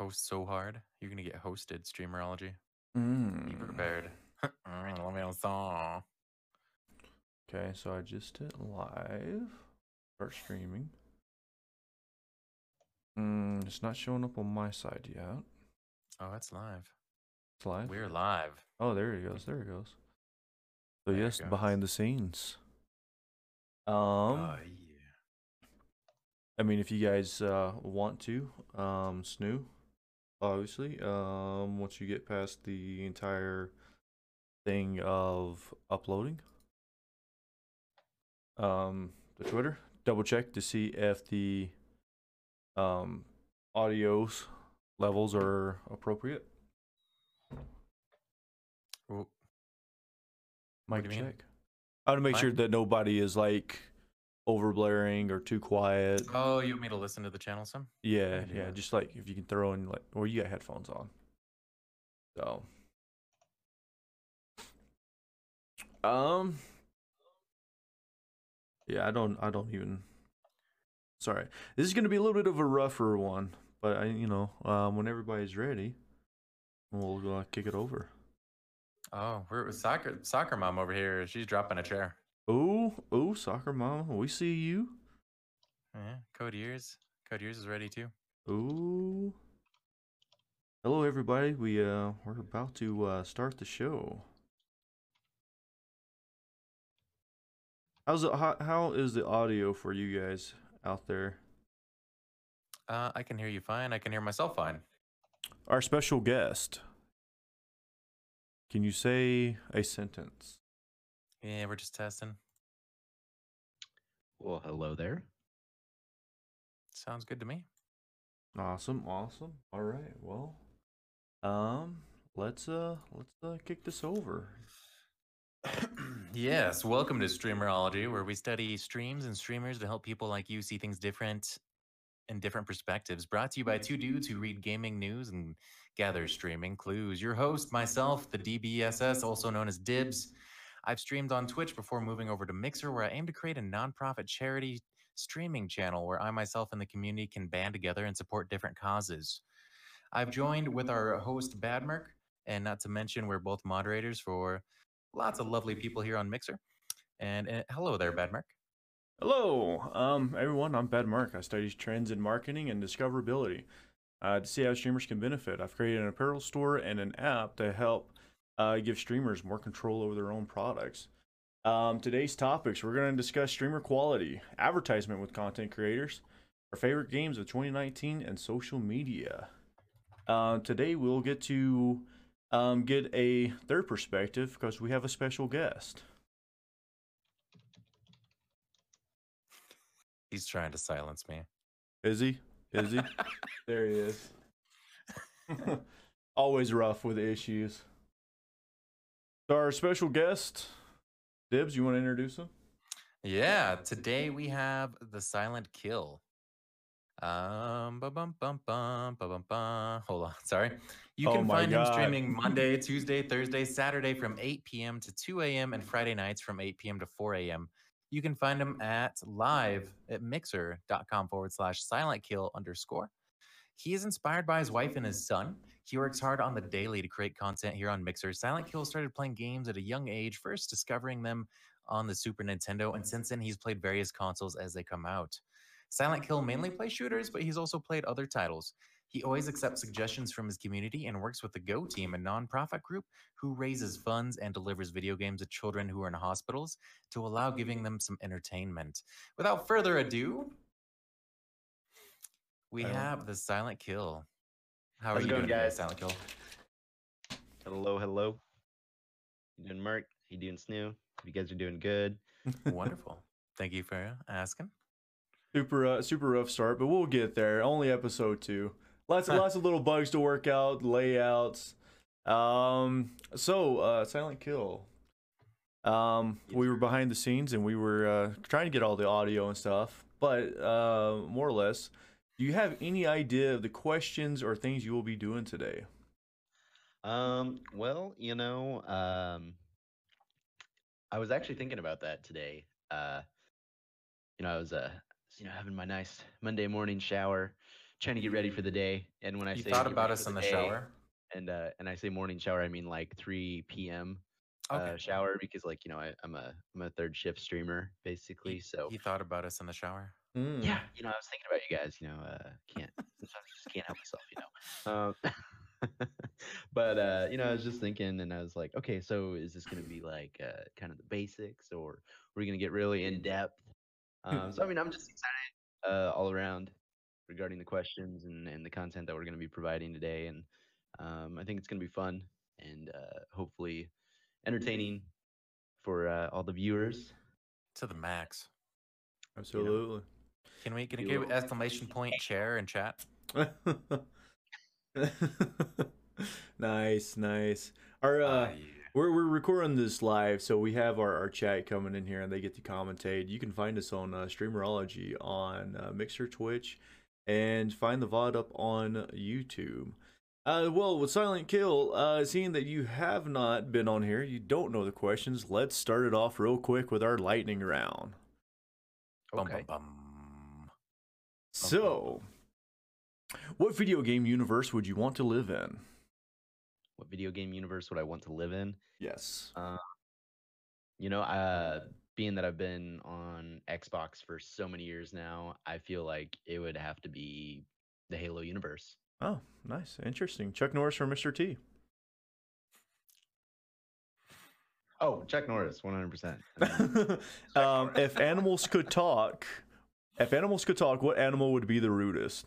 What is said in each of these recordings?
host so hard. You're gonna get hosted, Streamerology. Be Mm. prepared. Mm, Let me know. Okay, so I just hit live. Start streaming. Mm, it's not showing up on my side yet. Oh, it's live. It's live. We're live. Oh, there he goes. There he goes. So There yes, goes. behind the scenes. Um, oh yeah. I mean, if you guys uh, want to, um, snoo, obviously, um, once you get past the entire thing of uploading, um, the Twitter, double check to see if the um, audio's levels are appropriate. Ooh, Mic do you mean? check. I want to make sure that nobody is like over blaring or too quiet. Oh, you want me to listen to the channel some? Yeah, yeah. that. Just like if you can throw in like, or you got headphones on. So, um, yeah. I don't. I don't even. Sorry, this is gonna be a little bit of a rougher one, but I, you know, um, when everybody's ready, we'll uh, kick it over. Oh, we're with soccer soccer mom over here. She's dropping a chair. Ooh, ooh, soccer mama, we see you. Yeah, Code Years. Code Years is ready too. Ooh. Hello everybody. We uh we're about to uh start the show. How's it how, how is the audio for you guys out there? Uh, I can hear you fine. I can hear myself fine. Our special guest. Can you say a sentence? Yeah, we're just testing. Well, hello there. Sounds good to me. Awesome, awesome. All right. Well, um let's uh let's uh kick this over. yes, welcome to Streamerology, where we study streams and streamers to help people like you see things different and different perspectives. Brought to you by two dudes who read gaming news and gather streaming clues. Your host, myself, the DBSS, also known as Dibs. I've streamed on Twitch before moving over to Mixer, where I aim to create a nonprofit charity streaming channel where I myself and the community can band together and support different causes. I've joined with our host, Badmerk, and not to mention, we're both moderators for lots of lovely people here on Mixer. And uh, hello there, Badmerk. Hello, um, everyone. I'm Bad Mark. I study trends in marketing and discoverability uh, to see how streamers can benefit. I've created an apparel store and an app to help uh, give streamers more control over their own products. Um, today's topics we're going to discuss streamer quality, advertisement with content creators, our favorite games of 2019, and social media. Uh, today we'll get to um, get a third perspective because we have a special guest. He's trying to silence me. Is he? Is he? there he is. Always rough with issues. So our special guest, Dibs, you want to introduce him? Yeah, today we have the silent kill. Um, bum bum bum bum bum bum bum. Hold on, sorry. You Oh can my find him streaming Monday, Tuesday, Thursday, Saturday from 8 p.m. to 2 a.m. and Friday nights from 8 p.m. to 4 a.m. You can find him at live at mixer.com forward slash silent kill underscore. He is inspired by his wife and his son. He works hard on the daily to create content here on Mixer. Silent Kill started playing games at a young age, first discovering them on the Super Nintendo, and since then he's played various consoles as they come out. Silent Kill mainly plays shooters, but he's also played other titles. He always accepts suggestions from his community and works with the Go Team, a nonprofit group who raises funds and delivers video games to children who are in hospitals to allow giving them some entertainment. Without further ado, we have the Silent Kill. How are How's it you going, doing, guys? Silent Kill? Hello, hello. You doing Merc? You doing Snoo? You guys are doing good. Wonderful. Thank you for asking. super, uh, super rough start, but we'll get there. Only episode two. Lots, of, lots of little bugs to work out, layouts. Um, so uh, Silent Kill. Um, Yes, we were behind the scenes and we were uh, trying to get all the audio and stuff, but uh, more or less, do you have any idea of the questions or things you will be doing today? Um, well, you know, um, I was actually thinking about that today. Uh, you know, I was uh, you know, having my nice Monday morning shower, trying to get ready for the day. And when I You say thought about us for in the day, shower? and uh, and I say morning shower, I mean like 3 p.m. Okay. Uh, shower because like you know I, I'm a I'm a third shift streamer basically. So He thought about us in the shower. Mm. yeah, you know I was thinking about you guys. You know, uh, can't sometimes I just can't help myself. You know. Um, but uh, you know, I was just thinking, and I was like, okay, so is this going to be like uh, kind of the basics, or we're going to get really in depth? Um, so I mean, I'm just excited uh, all around regarding the questions and, and the content that we're going to be providing today, and um, I think it's going to be fun and uh, hopefully entertaining for uh, all the viewers. To the max. Absolutely. Can we can Be you give exclamation point chair in chat? nice, nice. Our uh, Ah, yeah. we're we're recording this live, so we have our, our chat coming in here, and they get to commentate. You can find us on uh, Streamerology on uh, Mixer, Twitch, and find the VOD up on YouTube. Uh, well, with Silent Kill, uh, seeing that you have not been on here, you don't know the questions. Let's start it off real quick with our lightning round. Bum, Okay. bum, bum. So, what video game universe would you want to live in? What video game universe would I want to live in? Yes. Uh, you know, uh, being that I've been on Xbox for so many years now, I feel like it would have to be the Halo universe. Oh, nice, interesting. Chuck Norris for Mr. T. Oh, Chuck Norris, one hundred percent. um, if animals could talk, if animals could talk, what animal would be the rudest?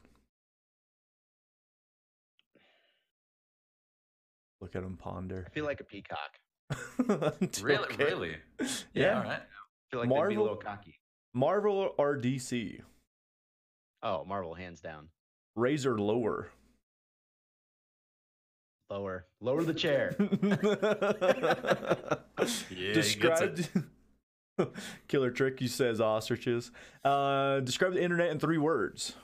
Look at him ponder. I feel like a peacock. Really, Okay. really? Yeah. All right. I feel like they'd be a Marvel- little cocky. Marvel or DC? Oh, Marvel, hands down. Razor lower. Lower, lower the chair. Yeah, he gets it. Describe. Killer trick, you says ostriches. Uh, describe the internet in three words.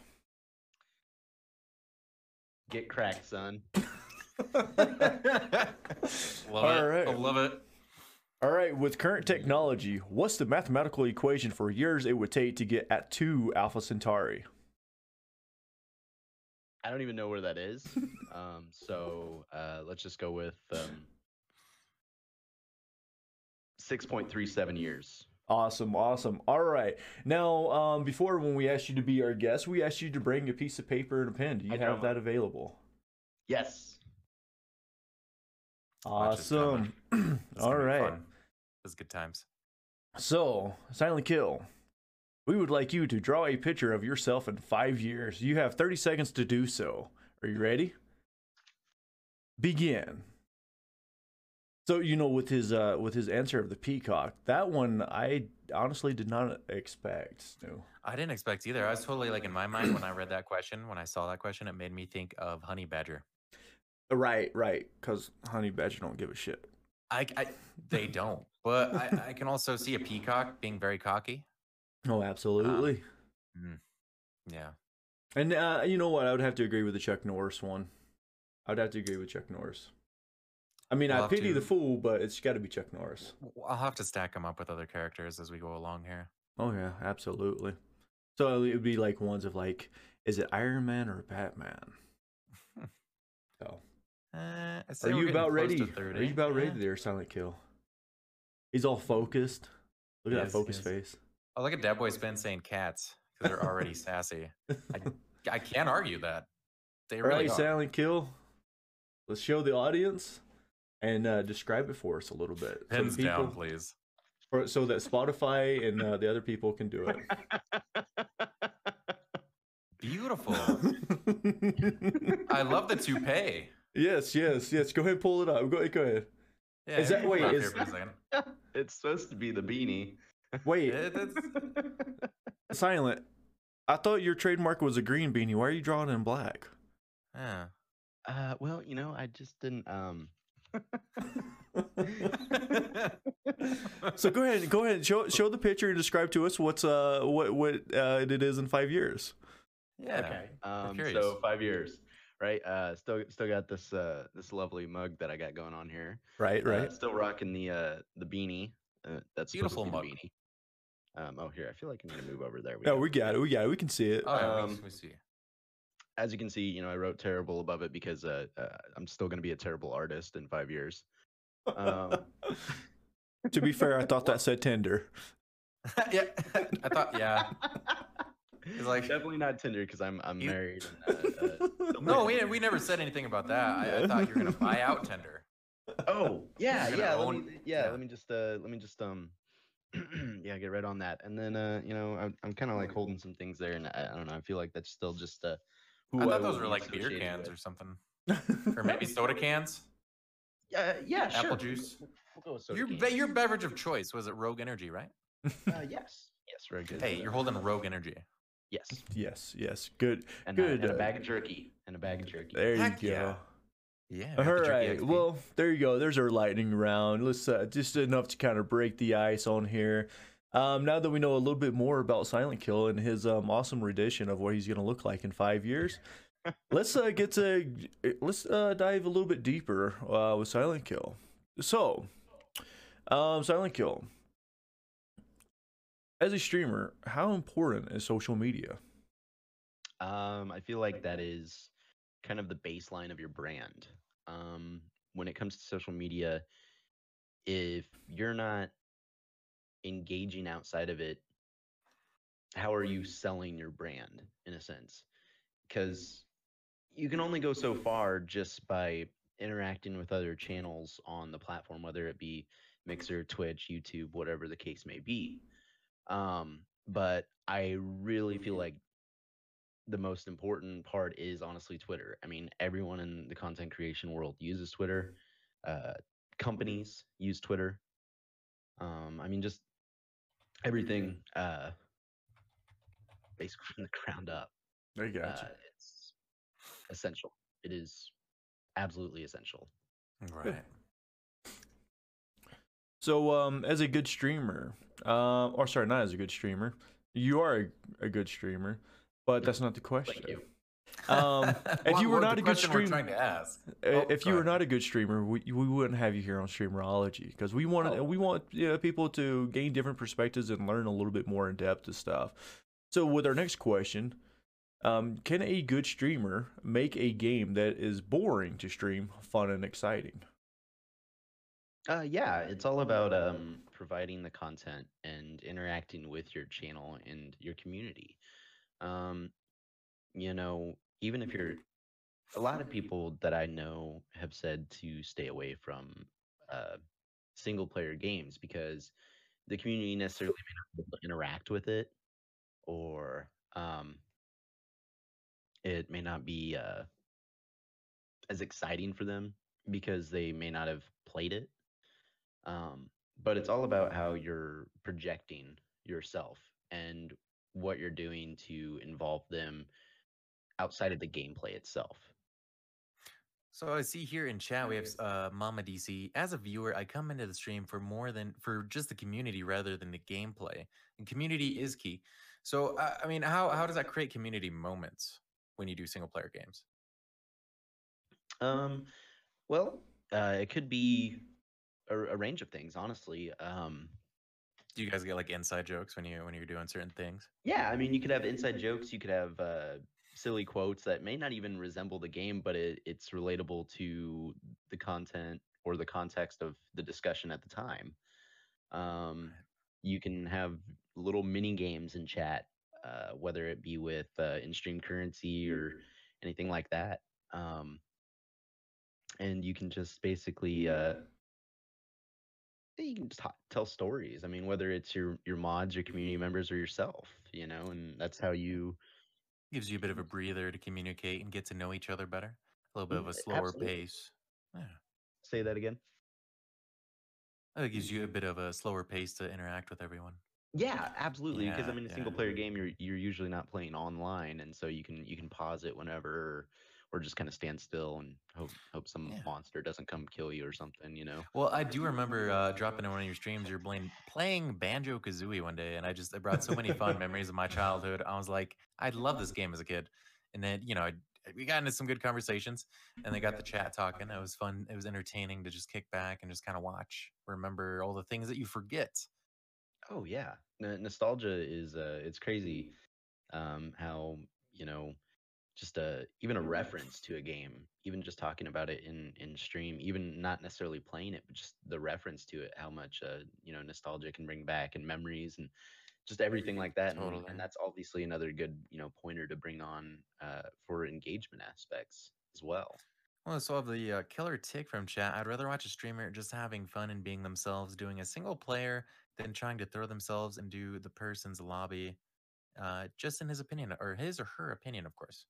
Get cracked, son. Love All it. right. I love it. All right, with current technology, what's the mathematical equation for years it would take to get at 2 Alpha Centauri? I don't even know where that is. um, so uh, let's just go with um, six point three seven years. Awesome, awesome. All right. Now, um, before when we asked you to be our guest, we asked you to bring a piece of paper and a pen. Do you I have don't. that available? Yes. Watch us coming. Awesome. All right. All gonna be right. fun. It's good times. So, Silent Kill, we would like you to draw a picture of yourself in five years. You have 30 seconds to do so. Are you ready? Begin. So you know, with his uh, with his answer of the peacock, that one I honestly did not expect. Stu. I didn't expect either. I was totally like in my mind when I read that question, when I saw that question, it made me think of honey badger. Right, right. Because honey badger don't give a shit. I, I they don't, but I, I can also see a peacock being very cocky. Oh, absolutely. Yeah, and uh, you know what? I would have to agree with the Chuck Norris one. I would have to agree with Chuck Norris. I mean, We'll I pity the fool, but it's got to be Chuck Norris. I'll have to stack him up with other characters as we go along here. Oh yeah, absolutely. So it would be like ones of like, is it Iron Man or Batman? So Uh, are you about ready? Are you about ready Yeah. there, Silent Kill? He's all focused. Look at Yes, that focused yes. face. Oh, look at Dead Boy Spin saying cats because they're already sassy. I can't argue that. They All really right, are. Silent Kill. Let's show the audience and uh, describe it for us a little bit, so, Pins people, down, please. for- so that Spotify and uh, the other people can do it. Beautiful. I love the toupee. yes, yes, yes. Go ahead, and pull it up. Go, go ahead. Yeah, Is that- wait, put it up is- here for a second. it's supposed to be the beanie. Wait, It- it's- Silent. I thought your trademark was a green beanie. Why are you drawing it in black? yeah. uh, well, you know, I just didn't. Um. So go ahead, go ahead, show show the picture and describe to us what's uh what what uh, it is in five years. yeah. Okay. Um, so five years, right? Uh, still, still got this uh this lovely mug that I got going on here. Right, Uh, right. still rocking the uh the beanie. Uh, that's Beautiful supposed mug. the beanie. Um, oh, here, I feel like I'm gonna move over there. No, go. we got it. We got it. We can see it. Oh, we- Um, we, see. As you can see, you know, I wrote terrible above it because uh, uh, I'm still going to be a terrible artist in five years. Um, to be fair, I thought that said Tinder. yeah, I thought. Yeah, It's like- definitely not Tinder because I'm I'm You- married. And, uh, uh, no, marry- we we never said anything about that. I, I thought you were gonna buy out Tinder. Oh yeah, You're gonna yeah. Let me, yeah, yeah. let me just uh, let me just um, yeah, get right on that. And then uh, you know, I'm I'm kind of like holding some things there, and I, I don't know. I feel like that's still just uh, who I thought those were like beer cans with. or something, or maybe soda cans. Yeah, yeah, apple sure. juice. We'll, we'll go with soda Your be- your beverage of choice was it Rogue Energy, right? Uh, yes, yes, very good. Hey, you're holding Rogue Energy. yes, yes, yes, good. and, uh, Good, and a uh, bag of jerky, and a bag of jerky. There Heck you go. yeah. Yeah. we All got the Jerky right. XP. Well, there you go. There's our lightning round. Let's uh, just enough to kind of break the ice on here. Um, now that we know a little bit more about Silent Kill and his um, awesome rendition of what he's going to look like in five years, let's uh, get to let's uh, dive a little bit deeper uh, with Silent Kill. So, um, Silent Kill. As a streamer, how important is social media? Um, I feel like that is kind of the baseline of your brand. Um, when it comes to social media, if you're not engaging outside of it, how are you selling your brand in a sense? Because you can only go so far just by interacting with other channels on the platform, whether it be Mixer, Twitch, YouTube, whatever the case may be. Um, but I really feel like the most important part is honestly Twitter. I mean, everyone in the content creation world uses Twitter. Uh, companies use Twitter. Um, I mean, just everything, uh, basically from the ground up. I got Uh, it's essential. It is absolutely essential. right. So, um, as a good streamer, uh, or sorry, not as a good streamer, you are a, a good streamer, but that's not the question. You. Um, if you were not a good streamer, trying to ask. uh, Oh, if you were not a good streamer, we, we wouldn't have you here on Streamerology because we want Oh. we want you know, people to gain different perspectives and learn a little bit more in depth of stuff. So, with our next question, um, can a good streamer make a game that is boring to stream fun and exciting? Uh, yeah, it's all about um, providing the content and interacting with your channel and your community. Um, you know, even if you're, a lot of people that I know have said to stay away from uh, single player games because the community necessarily may not be able to interact with it, or um, it may not be uh, as exciting for them because they may not have played it. Um, but it's all about how you're projecting yourself and what you're doing to involve them outside of the gameplay itself. So I see here in chat we have uh, Mama DC. As a viewer, I come into the stream for more than for just the community rather than the gameplay, and community is key. So uh, I mean, how how does that create community moments when you do single player games? Um, well, uh, it could be a, a range of things, honestly. Um, Do you guys get like inside jokes when you when you're doing certain things? yeah, I mean, you could have inside jokes, you could have uh, silly quotes that may not even resemble the game, but it, it's relatable to the content or the context of the discussion at the time. Um, you can have little mini games in chat, uh, whether it be with uh, in-stream currency or anything like that. Um, and you can just basically uh, you can just tell stories. I mean, whether it's your your mods, your community members, or yourself, you know, and that's how you. Gives you a bit of a breather to communicate and get to know each other better. A little bit of a Mm, slower absolutely. pace. Yeah. Say that again. It gives you a bit of a slower pace to interact with everyone. Yeah, absolutely. Because I Yeah, mean, a yeah. single player game, you're you're usually not playing online, and so you can you can pause it whenever, or, just kind of stand still and hope hope some Yeah. monster doesn't come kill you or something. You know. Well, I do remember uh, dropping in one of your streams. You're playing playing Banjo Kazooie one day, and I just it brought so many fun memories of my childhood. I was like, I love this game as a kid, and then you know I, we got into some good conversations, and they got the chat talking. It was fun. It was entertaining to just kick back and just kind of watch, remember all the things that you forget. Oh yeah, N- nostalgia is uh, it's crazy. Um, how you know, just a even a reference to a game, even just talking about it in in stream, even not necessarily playing it, but just the reference to it, how much uh, you know nostalgia can bring back and memories and just everything like that. And, and that's obviously another good you know pointer to bring on uh, for engagement aspects as well. Well, so of the uh, killer tick from chat, I'd rather watch a streamer just having fun and being themselves, doing a single player, than trying to throw themselves into the person's lobby. Uh, just in his opinion, or his or her opinion, of course.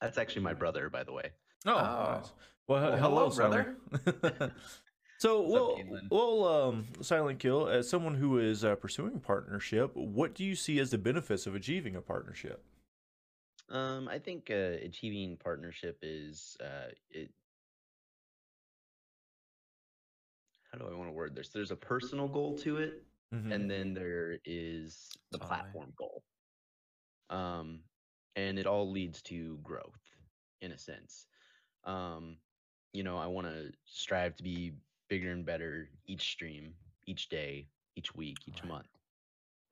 That's actually my brother, by the way. Oh, Oh. nice. Well, Well, hello, hello, brother. brother. so, What's up, well, Caitlin? well, um, Silent Kill, as someone who is uh, pursuing partnership, what do you see as the benefits of achieving a partnership? Um, I think uh, achieving partnership is uh, it. How do I want to word this? There's a personal goal to it, Mhm. and then there is the Totally. platform goal. Um, and it all leads to growth, in a sense. Um, you know, I want to strive to be bigger and better each stream, each day, each week, each Right. month.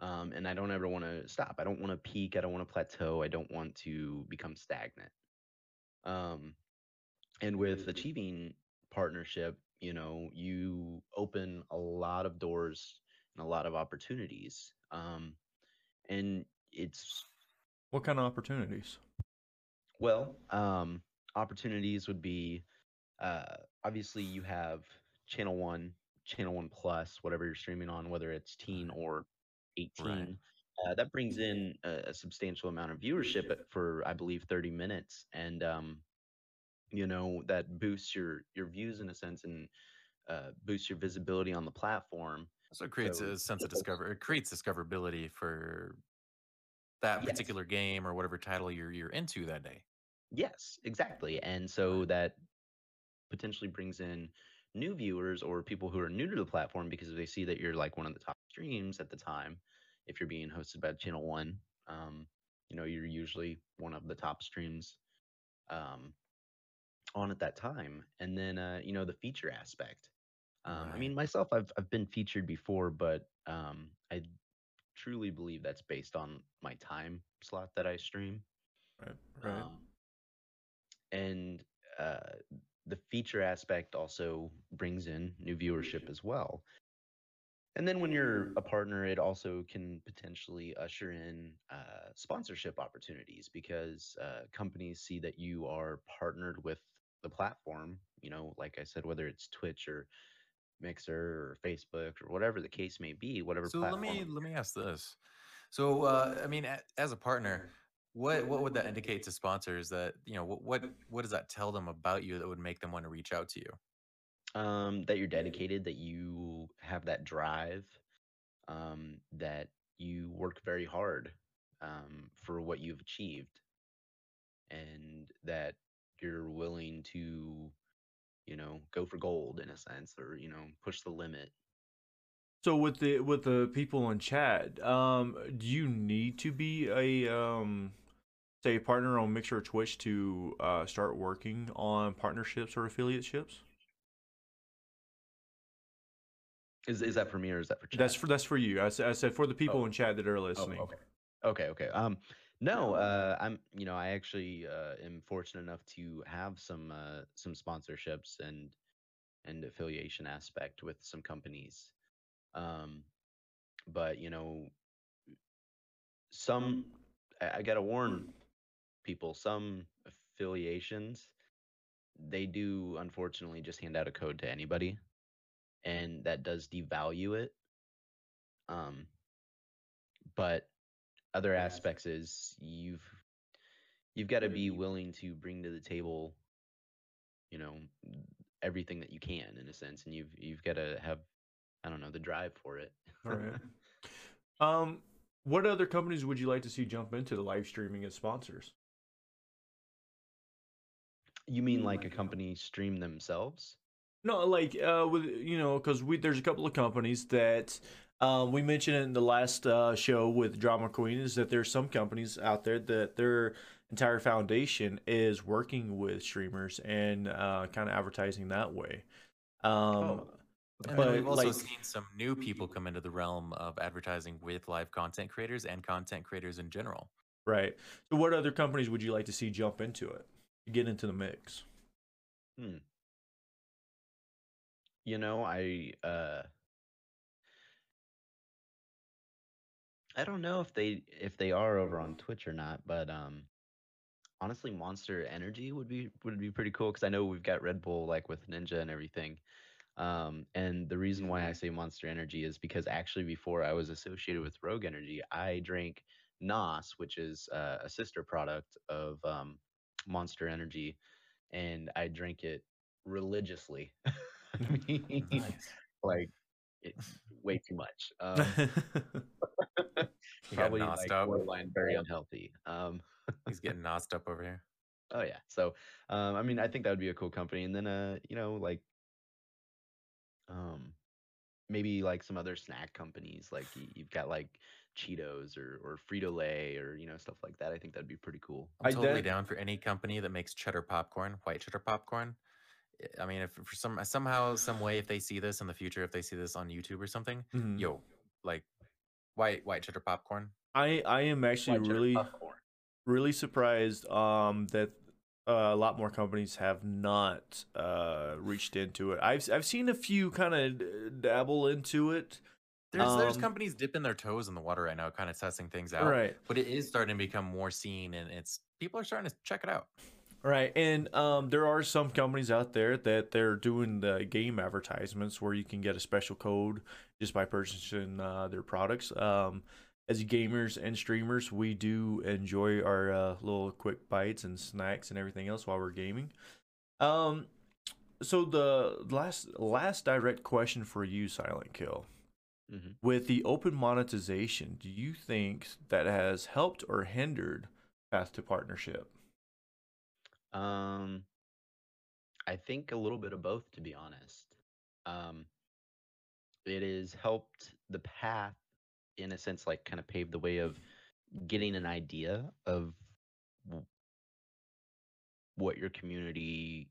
Um, and I don't ever want to stop. I don't want to peak. I don't want to plateau. I don't want to become stagnant. Um, and with achieving partnership, you know, you open a lot of doors and a lot of opportunities. Um, and it's What kind of opportunities? well, um, opportunities would be uh, obviously you have channel one, channel one plus, whatever you're streaming on, whether it's teen or 18. Uh, that brings in a, a substantial amount of viewership for, I believe, 30 minutes, and um, you know that boosts your your views in a sense and uh, boosts your visibility on the platform. So it creates So- a sense of discover. It creates discoverability for that Yes. particular game or whatever title you're you're into that day. Yes, exactly. And so that potentially brings in new viewers or people who are new to the platform because they see that you're like one of the top streams at the time. If you're being hosted by Channel One, um, you know, you're usually one of the top streams um, on at that time. And then, uh, you know, the feature aspect. Um, I mean, myself, I've I've been featured before, but um, I truly believe that's based on my time slot that I stream. Right. Right. Um, and uh, the feature aspect also brings in new viewership as well. And then when you're a partner, it also can potentially usher in uh, sponsorship opportunities because uh, companies see that you are partnered with the platform. You know, like I said, whether it's Twitch or Mixer or Facebook or whatever the case may be, whatever. So let me let me ask this. So uh, I mean, as a partner, what what would that indicate to sponsors that you know what what what does that tell them about you that would make them want to reach out to you? um, that you're dedicated, that you have that drive, um, that you work very hard um, for what you've achieved, and that you're willing to, you know, go for gold in a sense, or you know, push the limit. So with the with the people in chat, um, do you need to be a um, say a partner on Mixer or Twitch to uh, start working on partnerships or affiliateships? Is is that for me or is that for? Chat? That's for that's for you. I said, I said for the people Oh. in chat that are Oh, listening. okay. Okay, okay. Um, no, uh, I'm, you know, I actually uh, am fortunate enough to have some uh, some sponsorships and and affiliation aspect with some companies. Um, but you know, some I, I gotta warn people. Some affiliations they do unfortunately just hand out a code to anybody, and that does devalue it. Um, but other aspects is you've you've got to be willing to bring to the table you know everything that you can in a sense and you've you've got to have i don't know the drive for it All right. Um, what other companies would you like to see jump into the live streaming as sponsors? you mean like a company stream themselves No, like uh, with you know, because we there's a couple of companies that um, we mentioned in the last uh, show with Drama Queen is that there's some companies out there that their entire foundation is working with streamers and uh, kind of advertising that way. Um, Oh, And But, we've also like- seen some new people come into the realm of advertising with live content creators and content creators in general. Right. So, what other companies would you like to see jump into it, get into the mix? Hmm. You know, I uh I don't know if they if they are over on Twitch or not, but um honestly Monster Energy would be would be pretty cool cuz I know we've got Red Bull like with Ninja and everything. Um and the reason why I say Monster Energy is because actually before I was associated with Rogue Energy, I drank NOS, which is uh, a sister product of um Monster Energy, and I drank it religiously. I mean, Nice. like it's way too much. Um, probably like up. borderline very unhealthy. Um, He's getting nosed up over here. oh yeah. So um, I mean, I think that would be a cool company, and then uh, you know, like um, maybe like some other snack companies, like y- you've got like Cheetos or or Frito Lay or you know stuff like that. I think that'd be pretty cool. I'm I totally did- down for any company that makes cheddar popcorn, white cheddar popcorn. I- mean, if for some somehow, some way, if they see this in the future, if they see this on YouTube or something, Mhm. yo, like white white cheddar popcorn. I I am actually really popcorn. really surprised um that uh, a lot more companies have not uh reached into it. I've I've seen a few kind of dabble into it. There's there's Um, companies dipping their toes in the water right now, kind of testing things out. Right. But it is starting to become more seen, and it's people are starting to check it out. Right, and um, there are some companies out there that they're doing the game advertisements where you can get a special code just by purchasing uh, their products. Um, as gamers and streamers, we do enjoy our uh, little quick bites and snacks and everything else while we're gaming. Um, so the last last direct question for you, Silent Kill, Mhm. with the open monetization, do you think that has helped or hindered Path to Partnership? Um, I think a little bit of both, to be honest. Um, it has helped the path, in a sense, like kind of pave the way of getting an idea of what your community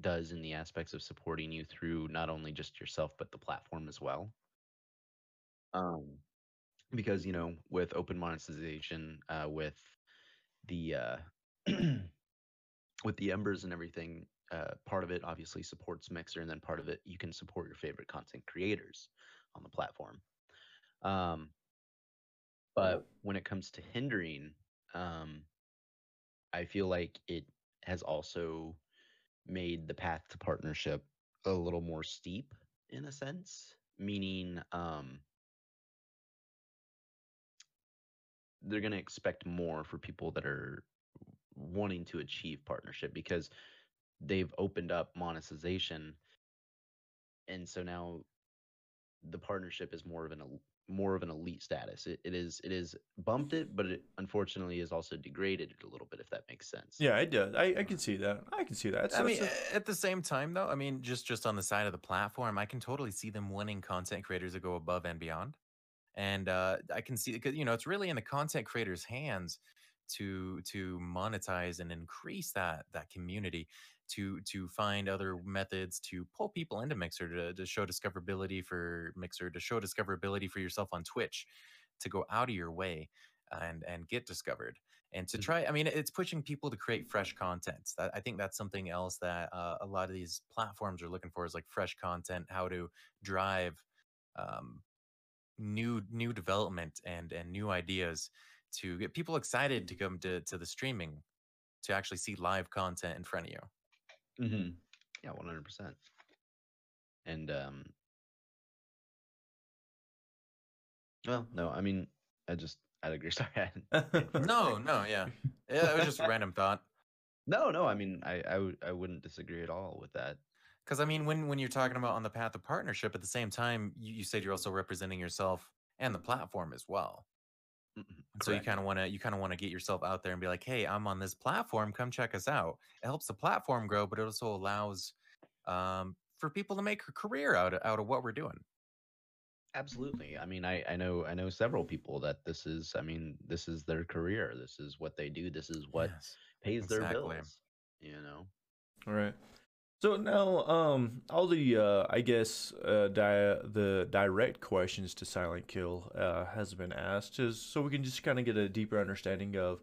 does in the aspects of supporting you through not only just yourself but the platform as well. Um, because you know, with open monetization, uh, with the uh, with the embers and everything uh, part of it obviously supports mixer and then part of it you can support your favorite content creators on the platform. Um, but when it comes to hindering um, i feel like it has also made the path to partnership a little more steep in a sense meaning um, they're going to expect more for people that are wanting to achieve partnership because they've opened up monetization and so now the partnership is more of an more of an elite status it, it is it is bumped it but it unfortunately is also degraded it a little bit if that makes sense Yeah, it does. I, I can see that. I can see that. I mean, it's a- at the same time, though, I mean, just just on the side of the platform, I can totally see them wanting content creators to go above and beyond, and uh, I can see because you know it's really in the content creators' hands to to monetize and increase that that community to to find other methods to pull people into mixer to, to show discoverability for mixer to show discoverability for yourself on twitch to go out of your way and and get discovered and to Mhm. try i mean it's pushing people to create fresh content i think that's something else that uh, a lot of these platforms are looking for is like fresh content how to drive um, new new development and and new ideas to get people excited to come to to the streaming to actually see live content in front of you. Mm-hmm. yeah 100% and um well no i mean i just i'd agree. Sorry I no no yeah. Yeah it was just a random thought. No no i mean i I w- I wouldn't disagree at all with that. Because I mean, when when you're talking about on the path of partnership, at the same time, you, you said you're also representing yourself and the platform as well. So you kind of want to you kind of want to get yourself out there and be like, hey, I'm on this platform. Come check us out. It helps the platform grow, but it also allows um, for people to make a career out of, out of what we're doing. Absolutely. I mean, I, I know I know several people that this is. I mean, this is their career. This is what they do. This is what Yes. pays their bills. You know. All right. So now, um, all the uh, I guess uh, di- the direct questions to Silent Kill uh, has been asked, just so we can just kind of get a deeper understanding of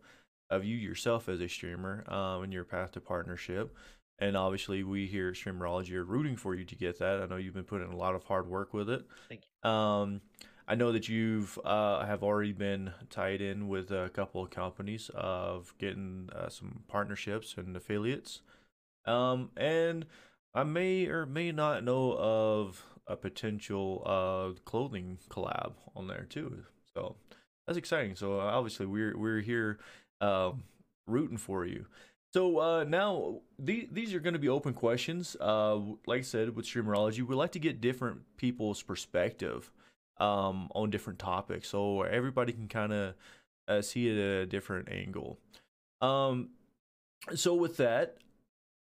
of you yourself as a streamer um, and your path to partnership. And obviously, we here at Streamerology are rooting for you to get that. I know you've been putting a lot of hard work with it. Thank you. Um, I know that you've uh, have already been tied in with a couple of companies of getting uh, some partnerships and affiliates. Um, and I may or may not know of a potential uh clothing collab on there too. So that's exciting. So obviously we're we're here um rooting for you. So uh now these these are going to be open questions. Uh like I said with streamerology, we like to get different people's perspective um on different topics so everybody can kind of uh, see it at a different angle. Um so with that,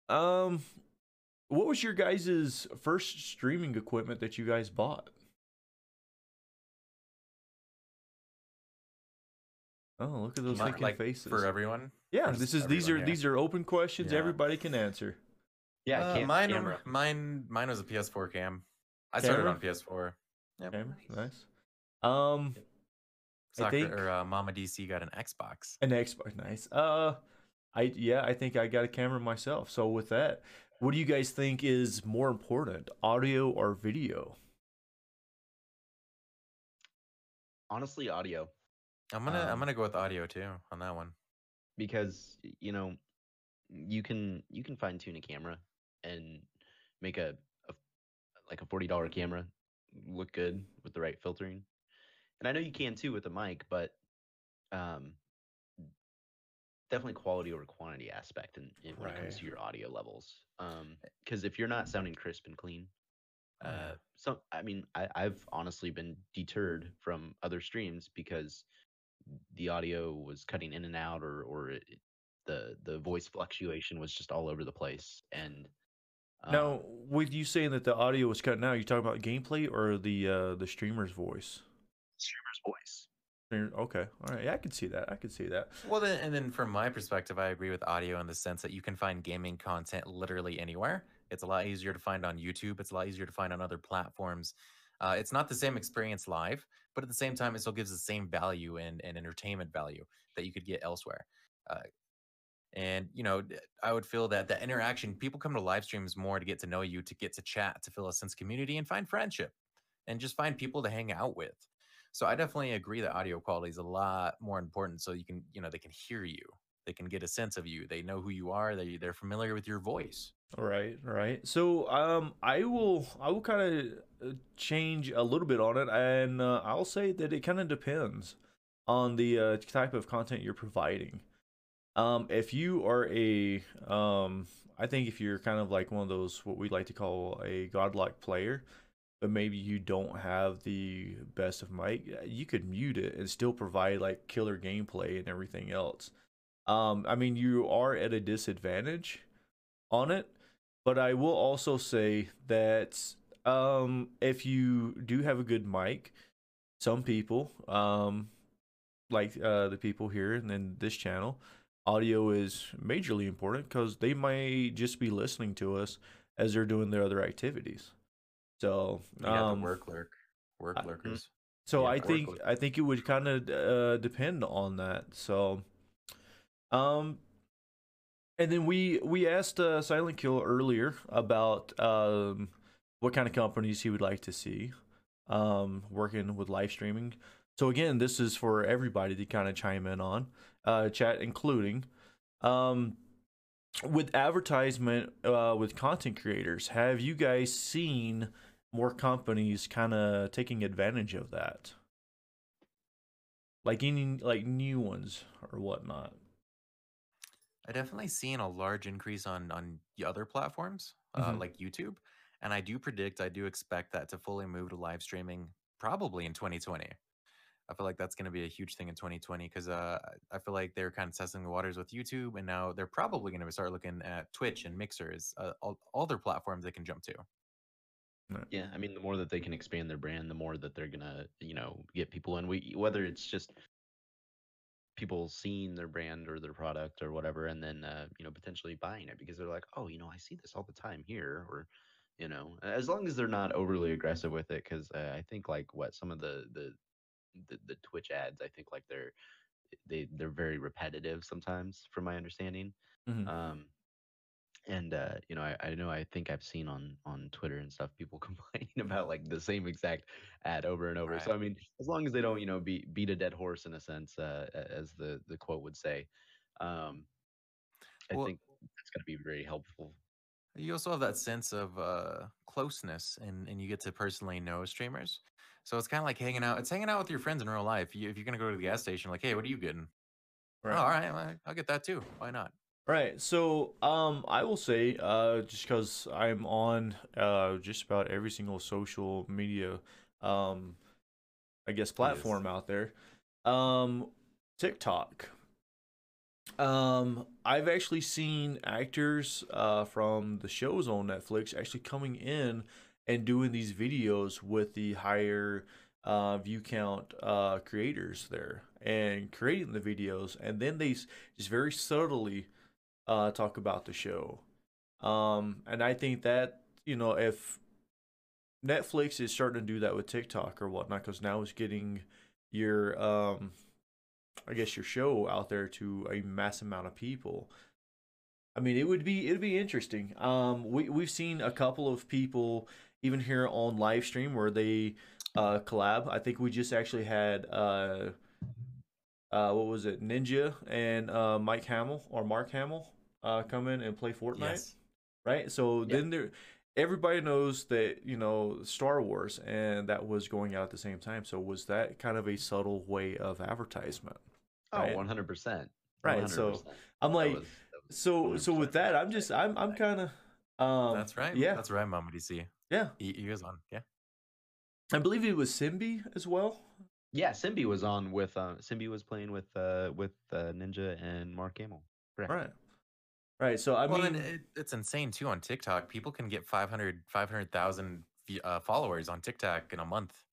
um, what was your guys' first streaming equipment that you guys bought? Oh, look at those My- thinking like, faces. for everyone. yeah, this is these are everyone here? these are open questions. Yeah. Everybody can answer. Yeah, Uh, cam- mine, camera. mine, mine was a PS4 cam. I started on PS4. Yep. Okay, nice. Um, I think- or uh, Mama DC got an Xbox. an Xbox, nice. Uh, I yeah, I think I got a camera myself. So with that, what do you guys think is more important, audio or video? honestly audio I'm gonna, Um, I'm gonna go with audio too on that one. because you know you can you can fine tune a camera and make a, a like a forty dollar camera look good with the right filtering, and I know you can too with a mic, but um, definitely quality over quantity aspect in, in when it comes to your audio levels. Um, because if you're not sounding crisp and clean, Oh, uh, so I mean, I, I've honestly been deterred from other streams because the audio was cutting in and out, or or it, the the voice fluctuation was just all over the place. And um, now, with you saying that the audio was cutting out, you talking about gameplay or the uh the streamer's voice? streamer's voice. Okay, all right, yeah, I can see that. I can see that. Well, then, and then from my perspective, I agree with audio in the sense that you can find gaming content literally anywhere. It's a lot easier to find on YouTube. It's a lot easier to find on other platforms. Uh, it's not the same experience live, but at the same time, it still gives the same value and, and entertainment value that you could get elsewhere. Uh, and you know, I would feel that the interaction, people come to live streams more to get to know you, to get to chat, to feel a sense of community, and find friendship, and just find people to hang out with. So I definitely agree that audio quality is a lot more important. So you can, you know, they can hear you, they can get a sense of you, they know who you are, they they're familiar with your voice. Right, right. So, um, I will, I will kind of change a little bit on it, and uh, I'll say that it kind of depends on the uh, type of content you're providing. Um, if you are a, um, I think if you're kind of like one of those what we like to call a godlike player, but maybe you don't have the best of mic, you could mute it and still provide like killer gameplay and everything else. Um, I mean, you are at a disadvantage on it, but I will also say that um, if you do have a good mic, some people, um, like uh, the people here and then this channel, audio is majorly important because they might just be listening to us as they're doing their other activities. So, You um, the work lurk, work mm, lurkers. so Yeah, I think with- I think it would kind of uh, depend on that. So, um, and then we we asked uh, Silent Kill earlier about um what kind of companies he would like to see um working with live streaming. So again, this is for everybody to kind of chime in on, uh, chat including. Um, with advertisement uh, with content creators, have you guys seen more companies kind of taking advantage of that? Like any like new ones or whatnot. I definitely seen a large increase on on the other platforms uh, Mhm. like YouTube, and I do predict, I do expect that to fully move to live streaming probably in 2020. I feel like that's going to be a huge thing in 2020 because uh, I feel like they're kind of testing the waters with YouTube, and now they're probably going to start looking at Twitch and Mixers, uh, all, all their platforms they can jump to. Yeah, I mean, the more that they can expand their brand, the more that they're gonna, you know, get people in. We whether it's just people seeing their brand or their product or whatever, and then uh, you know potentially buying it because they're like, oh, you know, I see this all the time here, or you know, as long as they're not overly aggressive with it, because uh, I think like what some of the, the the the Twitch ads, I think like they're they they're very repetitive sometimes, from my understanding. Mhm. Um, and uh, you know, I, I know I think I've seen on on Twitter and stuff people complaining about like the same exact ad over and over. So I mean, as long as they don't, you know, beat beat a dead horse in a sense, uh, as the the quote would say, um, I Well, think that's going to be very helpful. You also have that sense of uh, closeness, and and you get to personally know streamers. So it's kind of like hanging out. It's hanging out with your friends in real life. You, if you're gonna go to the gas station, like, hey, what are you getting? Oh, all right, I'll get that too. Why not? Right. So, um, I will say, uh, just because I'm on uh just about every single social media, um, I guess platform out there, um, TikTok. Um, I've actually seen actors uh from the shows on Netflix actually coming in and doing these videos with the higher uh view count uh creators there and creating the videos and then they just very subtly uh talk about the show. Um and I think that, you know, if Netflix is starting to do that with TikTok or whatnot, because now it's getting your um I guess your show out there to a mass amount of people. I mean, it would be it'd be interesting. Um, we we've seen a couple of people even here on live stream where they uh collab. I think we just actually had uh uh what was it Ninja and uh Mike Hamill or Mark Hamill uh come in and play Fortnite Yes. right? So Yeah. then there, everybody knows that you know Star Wars, and that was going out at the same time. So was that kind of a subtle way of advertisement? Oh, Right. 100 percent. Right, so I'm like, so so with that, I'm just I'm I'm kind of um That's right. yeah that's right, Mama DC. yeah He, he is on. Yeah. I believe it was Simbi as well. Yeah, Simbi was on with uh, Simbi was playing with uh with uh, Ninja and Mark Hamill. Correct. Right, right. So I well, mean, it, it's insane too on TikTok. People can get 500, 500,000 uh, followers on TikTok in a month.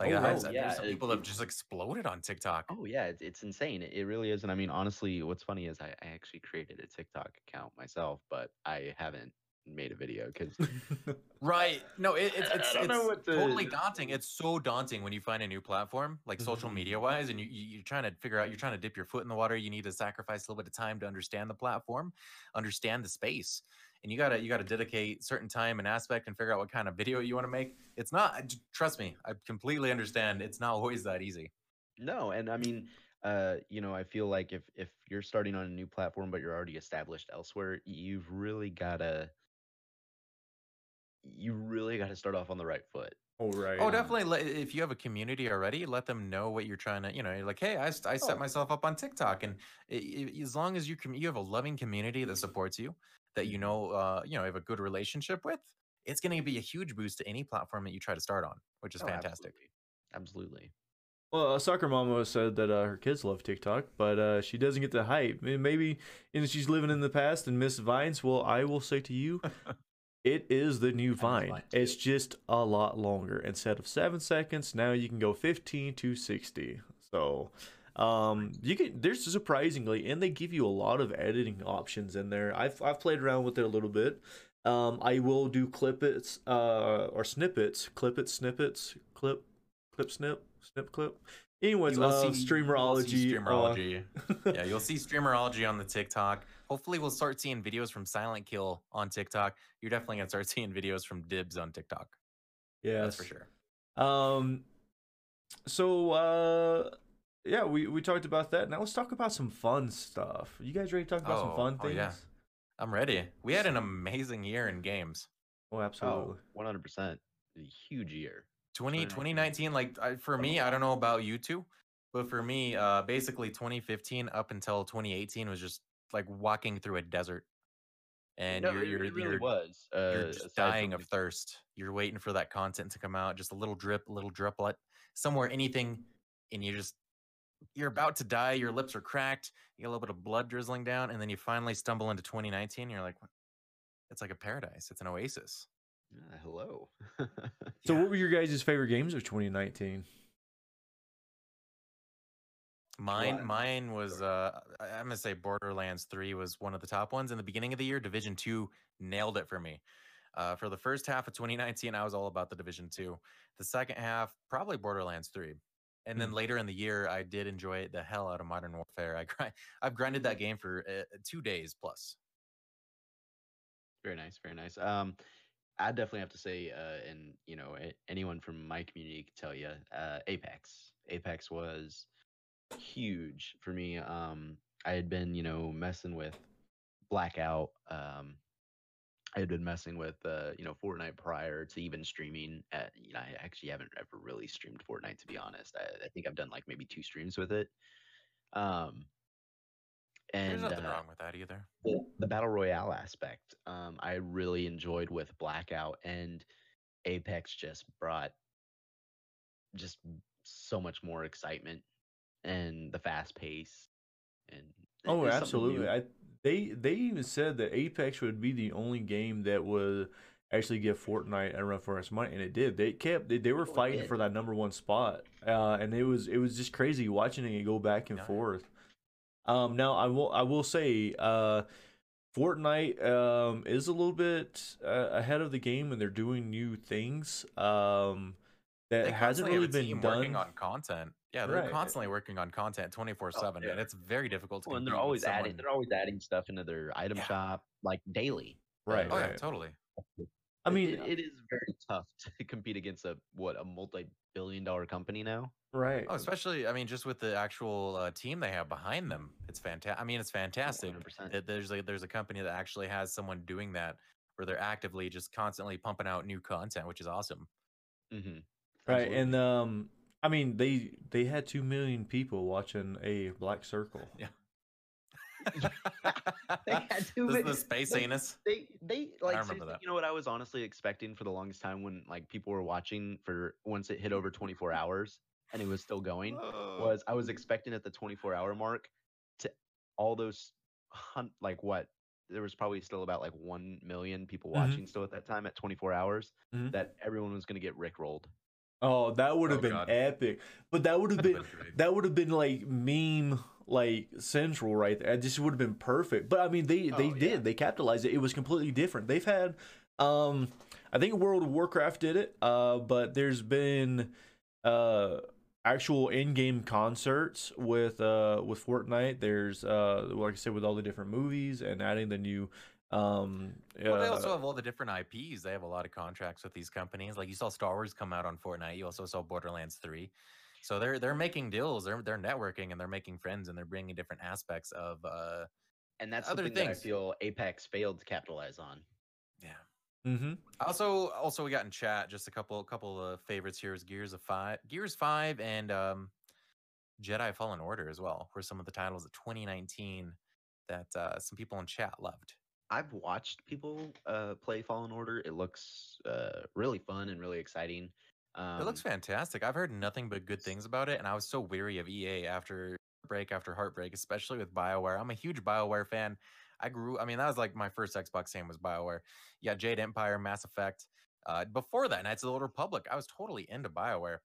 Like Oh, I've Yeah, some it- people that have just exploded on TikTok. Oh yeah, it's, it's insane. It, it really is. And I mean, honestly, what's funny is I, I actually created a TikTok account myself, but I haven't made a video because Right. No, it, it's I it's, it's to- totally daunting. It's so daunting when you find a new platform, like social Mhm. media wise, and you, you you're trying to figure out. You're trying to dip your foot in the water. You need to sacrifice a little bit of time to understand the platform, understand the space, and you gotta you gotta dedicate certain time and aspect and figure out what kind of video you want to make. It's not. Trust me, I completely understand. It's not always that easy. no. And I mean, uh, you know, I feel like if if you're starting on a new platform but you're already established elsewhere, you've really gotta you really got to start off on the right foot. oh right. Oh, definitely. let- If you have a community already, let them know what you're trying to. You know, you're like, hey, I, I set Oh. myself up on TikTok, and i i as long as you can, you have a loving community that supports you, that you know, uh, you know, have a good relationship with. It's going to be a huge boost to any platform that you try to start on, which is Oh, fantastic. Absolutely. absolutely. Well, uh, soccer mama said that uh, her kids love TikTok, but uh, she doesn't get the hype. Maybe you know, she's living in the past and miss Vines. Well, I will say to you, it is the new Vine. It's just a lot longer. Instead of seven seconds, now you can go 15 to 60. So, um, you can. There's surprisingly, and they give you a lot of editing options in there. I've I've played around with it a little bit. Um, I will do clippets, uh, or snippets, clip it, snippets, clip, clip, snip, snip, clip. Anyways, uh, see- see streamerology. uh, streamerology. yeah, you'll see streamerology on the TikTok. Hopefully, we'll start seeing videos from Silent Kill on TikTok. You're definitely gonna start seeing videos from Dibs on TikTok. yeah, That's for sure. Um, so uh, yeah, we we talked about that. Now let's talk about some fun stuff. You guys ready to talk about some Oh, fun oh, things? yeah. I'm ready. We had an amazing year in games. Oh, absolutely. Oh, 100%. A huge year. 20, 2019. 2019, like I, for me, I don't know about you two, but for me, uh, basically 2015 up until 2018 was just like walking through a desert, and No, you're you're it really you're, was. Uh, you're just dying of thirst. You're waiting for that content to come out, just a little drip, a little driplet, somewhere, anything, and you just you're about to die. Your lips are cracked. You get a little bit of blood drizzling down, and then you finally stumble into 2019. You're like, it's like a paradise. It's an oasis. Yeah, hello. So, Yeah. what were your guys' favorite games of 2019? Mine, What? mine was. Uh, I'm gonna say Borderlands Three was one of the top ones in the beginning of the year. Division Two nailed it for me. Uh, for the first half of 2019, I was all about the Division Two. The second half, probably Borderlands Three, and then later in the year, I did enjoy the hell out of Modern Warfare. I grind, I've grinded that game for uh, two days plus. Very nice, very nice. Um, I definitely have to say, uh, and you know, anyone from my community could tell you, uh, Apex. Apex was huge for me. Um, I had been, you know, messing with Blackout. Um, I had been messing with, uh, you know, Fortnite prior to even streaming. At, you know, I actually haven't ever really streamed Fortnite to be honest. I, I think I've done like maybe two streams with it. Um, and There's nothing uh, wrong with that either. the, the battle royale aspect um, i really enjoyed with blackout and apex just brought just so much more excitement and the fast pace and Oh, absolutely. I they they even said that Apex would be the only game that would actually give Fortnite a run for its money, and it did. They kept they, they were Oh, fighting for that number one spot, uh, and it was it was just crazy watching it go back and Yeah. forth. Um, now I will I will say, uh, Fortnite um is a little bit uh, ahead of the game, and they're doing new things. Um, that hasn't really been done. working on content. Yeah, they're Right. constantly working on content 24 seven, yeah. and it's very difficult to. Well, and they're compete with always adding they're always adding stuff into their item Yeah. shop like daily Right, Oh yeah, right. totally. I mean, it- it is very tough to compete against a what a multi-billion dollar company now right. Oh, especially I mean, just with the actual uh, team they have behind them, it's fantastic. I mean, it's fantastic. 100%. that There's a there's a company that actually has someone doing that, where they're actively just constantly pumping out new content, which is awesome. mm-hmm. Right, and um, I mean they they had two million people watching a Black Circle. Yeah. They had to This is the space like, anus. they they like remember that. you know what I was honestly expecting for the longest time when like people were watching for once it hit over 24 hours and it was still going was I was expecting at the 24 hour mark to all those hunt like what there was probably still about like 1 million people Mhm. watching still at that time at 24 hours Mhm. that everyone was going to get rickrolled. Oh, that would have Oh, been God. epic. But that would have been that would have been like meme like central right there. It just would have been perfect. But I mean they they Oh, did. yeah. They capitalized it. It was completely different. They've had um I think World of Warcraft did it. Uh but there's been uh actual in-game concerts with uh with Fortnite. There's uh like I said with all the different movies and adding the new um Well, they also have all the different IPs. They have a lot of contracts with these companies. Like you saw Star Wars come out on Fortnite. You also saw Borderlands Three. So they're they're making deals. They're they're networking and they're making friends and they're bringing different aspects of uh And that's Other something that I feel Apex failed to capitalize on. yeah. Mm-hmm. Also, also we got in chat just a couple couple of favorites here is Gears of Five, Gears Five, and um, Jedi Fallen Order as well. Were some of the titles of 2019 that uh, some people in chat loved. I've watched people uh, play Fallen Order. It looks uh, really fun and really exciting. Um, it looks fantastic. I've heard nothing but good things about it, and I was so weary of EA after break after heartbreak, especially with Bioware. I'm a huge Bioware fan. I grew. I mean, that was like my first Xbox game was Bioware. Yeah, Jade Empire, Mass Effect. Uh, before that, Knights of the Old Republic. I was totally into Bioware,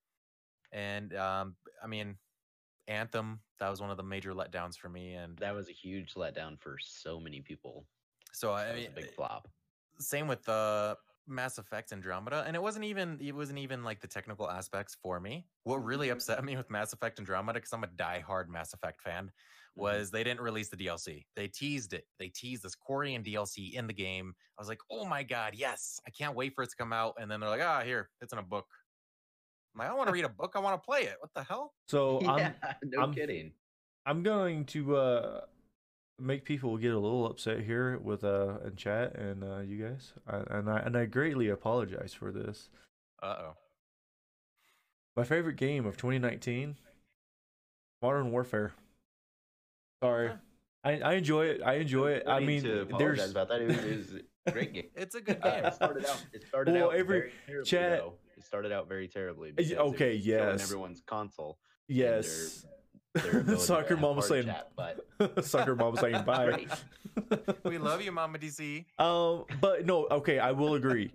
and um, I mean, Anthem. That was one of the major letdowns for me, and that was a huge letdown for so many people. So I was mean, a big flop. same with the Mass Effect Andromeda, and it wasn't even it wasn't even like the technical aspects for me. What really upset me with Mass Effect Andromeda, because I'm a diehard Mass Effect fan, Mhm. was they didn't release the DLC. They teased it. They teased this Quarian DLC in the game. I was like, oh my god, yes! I can't wait for it to come out. And then they're like, ah, here, it's in a book. I'm like, I want to read a book. I want to play it. What the hell? So yeah, I'm no I'm- kidding. I'm going to uh make people get a little upset here with uh in chat and uh you guys. I, and I and I greatly apologize for this. Uh oh. My favorite game of 2019 Modern Warfare. Sorry. Huh. I, I enjoy it. I enjoy it. No I mean, to there's about that. It was, it was a great game. It's a good Uh, game. it started out. It started Well, out every very terribly, chat- though. It started out very terribly. Y- because it okay, was yes. Everyone's console. yes. Their ability to Soccer mom was saying chat, but Soccer mom was saying bye. great. we love you, Mama DC. Um, but no, okay, I will agree.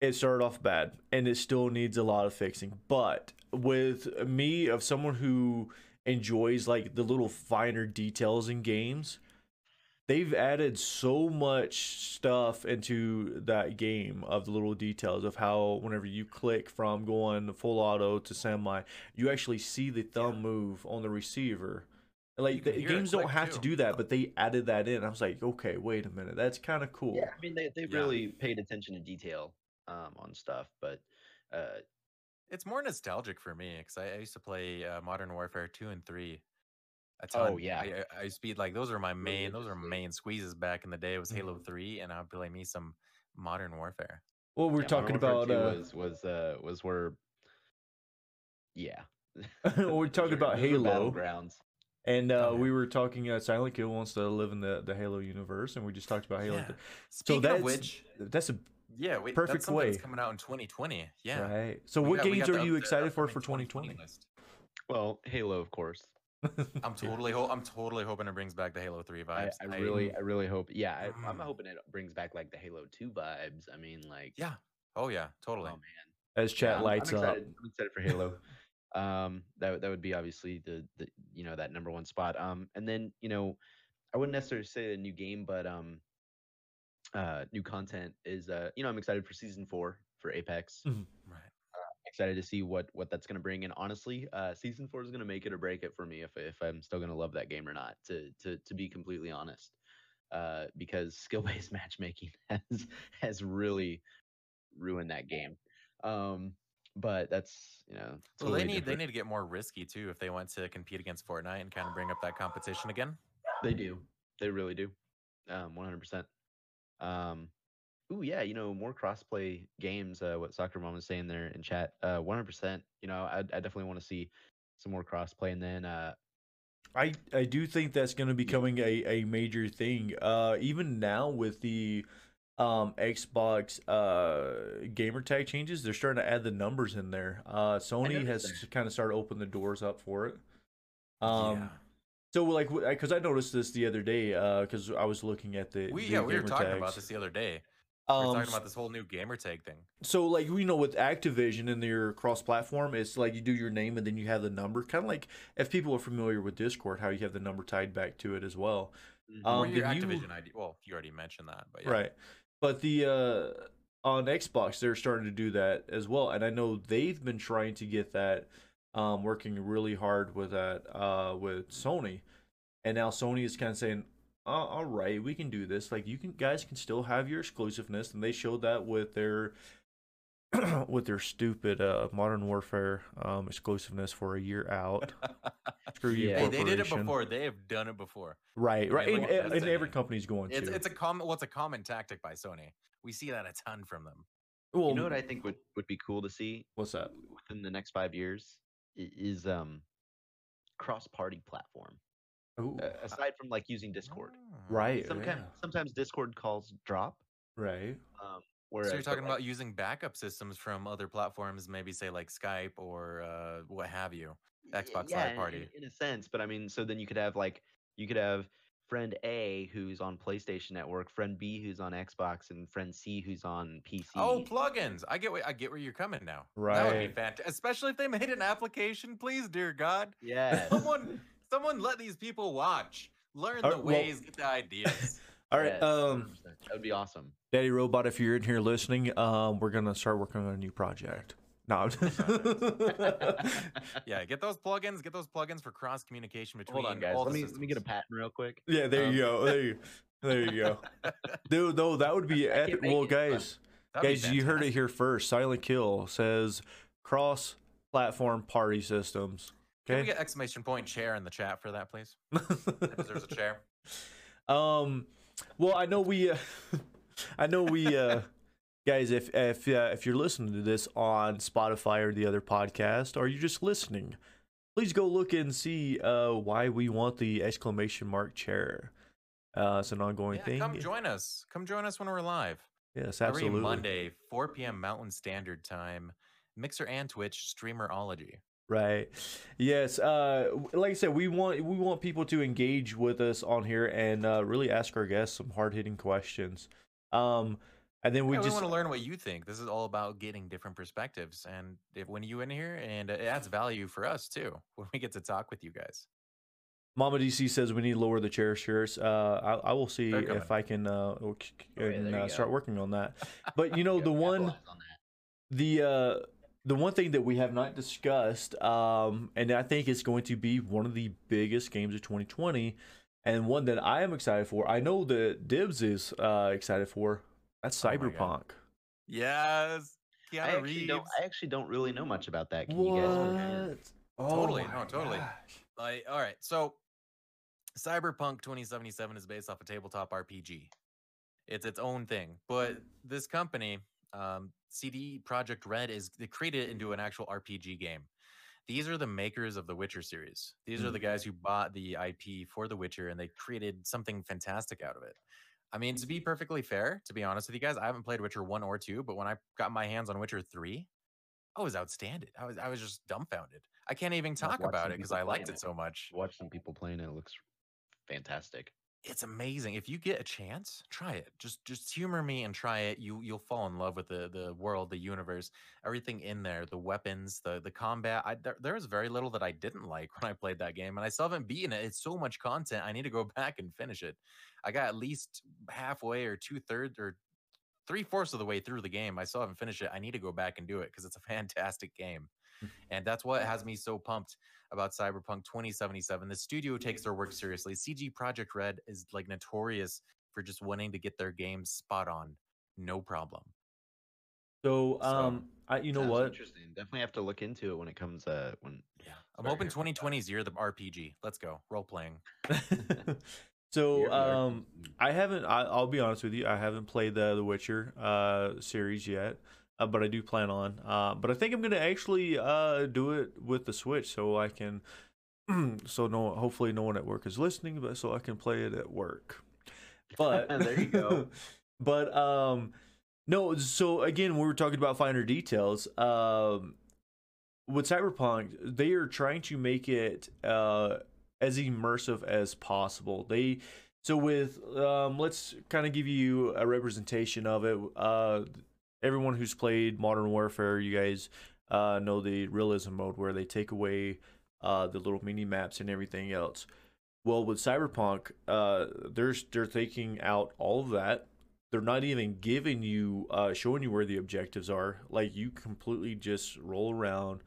It started off bad, and it still needs a lot of fixing. But with me, of someone who enjoys like the little finer details in games, they've added so much stuff into that game of the little details of how whenever you click from going full auto to semi, you actually see the thumb move on the receiver. Like the games don't click, have to do that, but they added that in. I was like, okay, wait a minute, that's kind of cool. Yeah, I mean they they've Yeah. really paid attention to detail um, on stuff, but uh, It's more nostalgic for me because I, I used to play uh, Modern Warfare two and three. A ton. Oh, yeah. I, I- I used to be like those are my main those are main squeezes back in the day. It was Halo Mhm. three, and I'd play me some Modern Warfare. Well, we're yeah, talking about uh, was was uh, was where yeah we're talking about were- those were Halo. grounds, And uh, Oh, yeah. we were talking. Uh, Silent Kill wants to live in the, the Halo universe, and we just talked about Halo. Yeah. Speaking that's of which, that's a yeah, wait, perfect that's something that's way. coming out in 2020. Yeah. right. So, We what got- games are you excited for for upcoming 2020? list. Well, Halo, of course. I'm totally, ho- I'm totally hoping it brings back the Halo Three vibes. I really, I really hope. Yeah, I, I'm Mm. hoping it brings back like the Halo Two vibes. I mean, like, yeah. Oh yeah, totally. oh man, As Yeah, chat I'm- lights I'm up. excited. I'm excited for Halo. um, that would- that would be obviously the the you know that number one spot. Um, and then you know, I wouldn't necessarily say a new game, but um, uh, new content is uh, you know, I'm excited for season four for Apex. Mhm. Right. Excited to see what what that's going to bring and honestly uh season 4 is going to make it or break it for me if if i'm still going to love that game or not to to to be completely honest uh because skill-based matchmaking has has really ruined that game um but that's you know Well, they totally need they need to get more risky too if they want to compete against Fortnite and kind of bring up that competition again. They do. They really do. Um, 100%. Um, ooh, yeah, you know, more crossplay games. Uh, what Soccer Mom was saying there in chat. Uh, 100%. You know, I, I definitely want to see some more crossplay. And then, uh, I I do think that's going to be becoming a, a major thing. Uh, even now with the um Xbox uh gamer tag changes, they're starting to add the numbers in there. Uh, Sony has kind of started opening the doors up for it. Um, yeah. so like because I noticed this the other day uh because I was looking at the We yeah we were talking tags. about this the other day. We were Um, talking about this whole new gamer tag thing. so like you know with Activision and their cross platform, it's like you do your name and then you have the number, kind of like if people are familiar with Discord, how you have the number tied back to it as well. mhm. Um, or your then you- Activision ID. Well, you already mentioned that, but yeah. Right. But the uh on Xbox they're starting to do that as well. And I know they've been trying to get that um working really hard with that uh with Sony. And now Sony is kind of saying, uh, all right, we can do this. Like you can guys can still have your exclusiveness and they showed that with their with their stupid uh Modern Warfare um exclusiveness for a year out. Screw you, Yeah. Hey, they did it before. They have done it before. Right, right. And, and, and every company's going It's to. it's a common well, it's a common tactic by Sony. We see that a ton from them. well, you know what I think would, would be cool to see what's that? within the next five years is um cross party platform. Ooh, aside from like using Discord. Ah. right. Sometimes yeah. sometimes Discord calls drop. Right. Um, So you're but, talking like, about using backup systems from other platforms, maybe say like Skype or uh, what have you. Xbox yeah, Live in- in- Party. in, a sense. But I mean, so then you could have like you could have friend A who's on PlayStation Network, friend B who's on Xbox, and friend C who's on PC. Oh, plugins! I get where I get where you're coming now. Right, That would be Right. fantastic, especially if they made an application. Please, dear God, yeah. someone, someone, let these people watch, learn the well- ways, get the ideas. All right. Um, that would be awesome. Daddy Robot, if you're in here listening, um, we're gonna start working on a new project. No. yeah, get those plugins. Get those plugins for cross communication between Hold on, guys. all Let the me let me get a patent real quick. yeah. There Um, you go. There you. There you go. Dude, no, that would be epic. Well, guys, guys, you heard it here first. Silent Kill says cross-platform party systems. Can we get exclamation point chair in the chat for that, please? That deserves a chair. Um, well, I know we, uh, I know we, uh, guys, if if uh, if you're listening to this on Spotify or the other podcast, or you're just listening, please go look and see uh why we want the exclamation mark chair. Uh, it's an ongoing Yeah, thing. come join us. Come join us when we're live. yes, absolutely. Every. Monday, 4 p.m. Mountain Standard Time. Mixer and Twitch Streamerology. Right. Yes. Uh, like I said, we want we want people to engage with us on here and uh, really ask our guests some hard hitting questions. Um, and then we Yeah, we just want to learn what you think. This is all about getting different perspectives, and if, when you in here, and it adds value for us too when we get to talk with you guys. Mama DC says we need to lower the chair shares. Uh, I, I will see if I can uh, o- c- c- Oh, yeah, and, there uh, start working on that. But you know Yeah, the one on the uh, the one thing that we have not discussed, um, and I think it's going to be one of the biggest games of 2020, and one that I am excited for. I know that Dibs is uh, excited for. That's Oh my God. Cyberpunk. Yes, I Keanu actually, Reeves. don't, I actually don't really know much about that. Can you guys fill me in? Oh Totally, no, totally. gosh. Like, all right, so Cyberpunk 2077 is based off a tabletop RPG. It's its own thing, but this company, um, CD Projekt Red, is they created it into an actual RPG game. These are the makers of the Witcher series. These are the guys who bought the IP for The Witcher, and they created something fantastic out of it. I mean, to be perfectly fair, to be honest with you guys, I haven't played Witcher one or two, but when I got my hands on Witcher three, I was outstanding. I was I was just dumbfounded. I can't even talk about it because I liked it it. so much. Watch some people playing it. It looks fantastic. It's amazing. If you get a chance, try it. Just just humor me and try it. You you'll fall in love with the the world, the universe, everything in there, the weapons, the the combat. I there, there was very little that I didn't like when I played that game, and I still haven't beaten it. It's so much content. I need to go back and finish it. I got at least halfway or two thirds or three fourths of the way through the game. I still haven't finished it. I need to go back and do it because it's a fantastic game. And that's what has me so pumped about Cyberpunk 2077. The studio takes their work seriously. CD Projekt Red is like notorious for just wanting to get their games spot on. No problem. So, So, um, I you know what? Interesting. Definitely have to look into it when it comes. Uh, when Yeah. I'm Sorry, hoping 2020 is year of the RPG. Let's go. Role playing. so, um, I haven't. I, I'll be honest with you. I haven't played the The Witcher uh series yet, uh, but I do plan on. Uh, but I think I'm gonna actually uh do it with the Switch so I can. so no, hopefully no one at work is listening, but so I can play it at work. But There you go. but um, no. So again, we were talking about finer details. Um, with Cyberpunk, they are trying to make it uh as immersive as possible. They so with um, let's kind of give you a representation of it. Uh, everyone who's played Modern Warfare, you guys uh know the realism mode where they take away uh the little mini maps and everything else. Well, with Cyberpunk, uh, there's they're taking out all of that. They're not even giving you, uh, showing you where the objectives are. Like you completely just roll around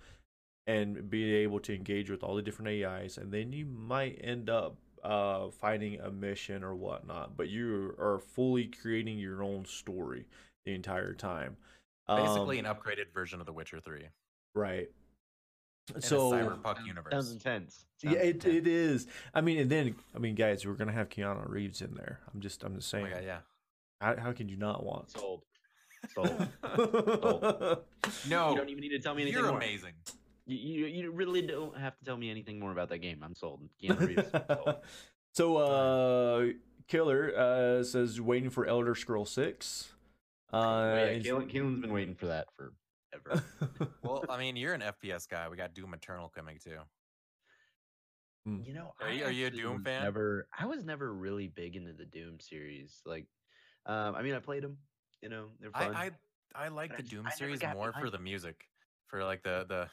and be able to engage with all the different AIs, and then you might end up uh, finding a mission or whatnot. But you are fully creating your own story the entire time. Basically, Um, an upgraded version of The Witcher 3 right. in So a cyberpunk Sounds- universe. Sounds intense. yeah, it, intense. it is. I mean, and then I mean, guys, we're gonna have Keanu Reeves in there. I'm just, I'm just Oh saying. my God, yeah. How, how can you not want? Sold. Sold. No, you don't even need to tell me anything you're more. amazing. You, you, you really don't have to tell me anything more about that game. I'm sold. Keanu Reeves. sold. so, uh, Killer uh says waiting for Elder Scroll Six. Uh, Oh, yeah, is- Kalen, Kalen's been waiting for that for ever. Well, I mean, you're an FPS guy. We got Doom Eternal coming too. You know, Are I you- are you a Doom fan? Never. I was never really big into the Doom series. Like, um, I mean, I played them. You know, they're fun. I, I I like the I Doom I series got more for the music, for like the the.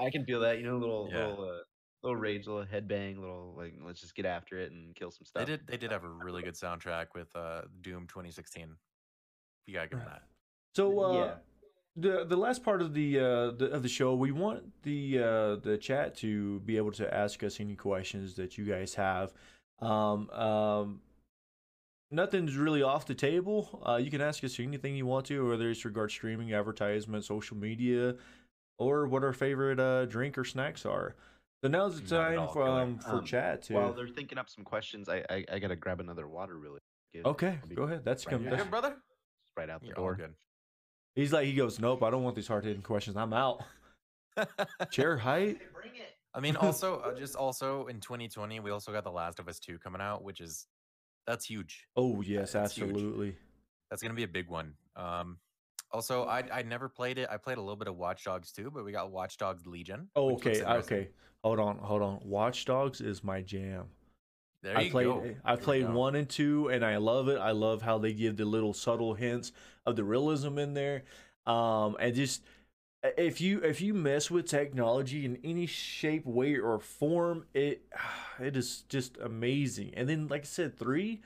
I can feel that. You know, little Yeah. little uh, little rage, little headbang, little like let's just get after it and kill some stuff. They did they did have a really good soundtrack with uh Doom 2016. You gotta give them that. so, uh, Yeah. the the last part of the uh the, of the show, we want the uh the chat to be able to ask us any questions that you guys have. Um, um, nothing's really off the table. Uh, you can ask us anything you want to, whether it's regard streaming, advertisement, social media, or what our favorite uh drink or snacks are. So now's the time for um, for Um, chat to. While they're thinking up some questions, I I, I gotta grab another water really. quick. okay, be go ahead. That's right come. That's- brother? right out the You're door. good. He's like he goes, nope. I don't want these hard hitting questions. I'm out. Chair height. Bring it. I mean, also, uh, just also in 2020, we also got The Last of Us 2 coming out, which is that's huge. Oh yes, That's huge. absolutely. That's gonna be a big one. Um, also, I I never played it. I played a little bit of Watch Dogs 2, but we got Watch Dogs Legion. Oh, okay, okay. Hold on, hold on. Watch Dogs is my jam. There I you played go. I played one and two, and I love it. I love how they give the little subtle hints of the realism in there, um, and just if you if you mess with technology in any shape, way, or form, it it is just amazing. And then, like I said, three,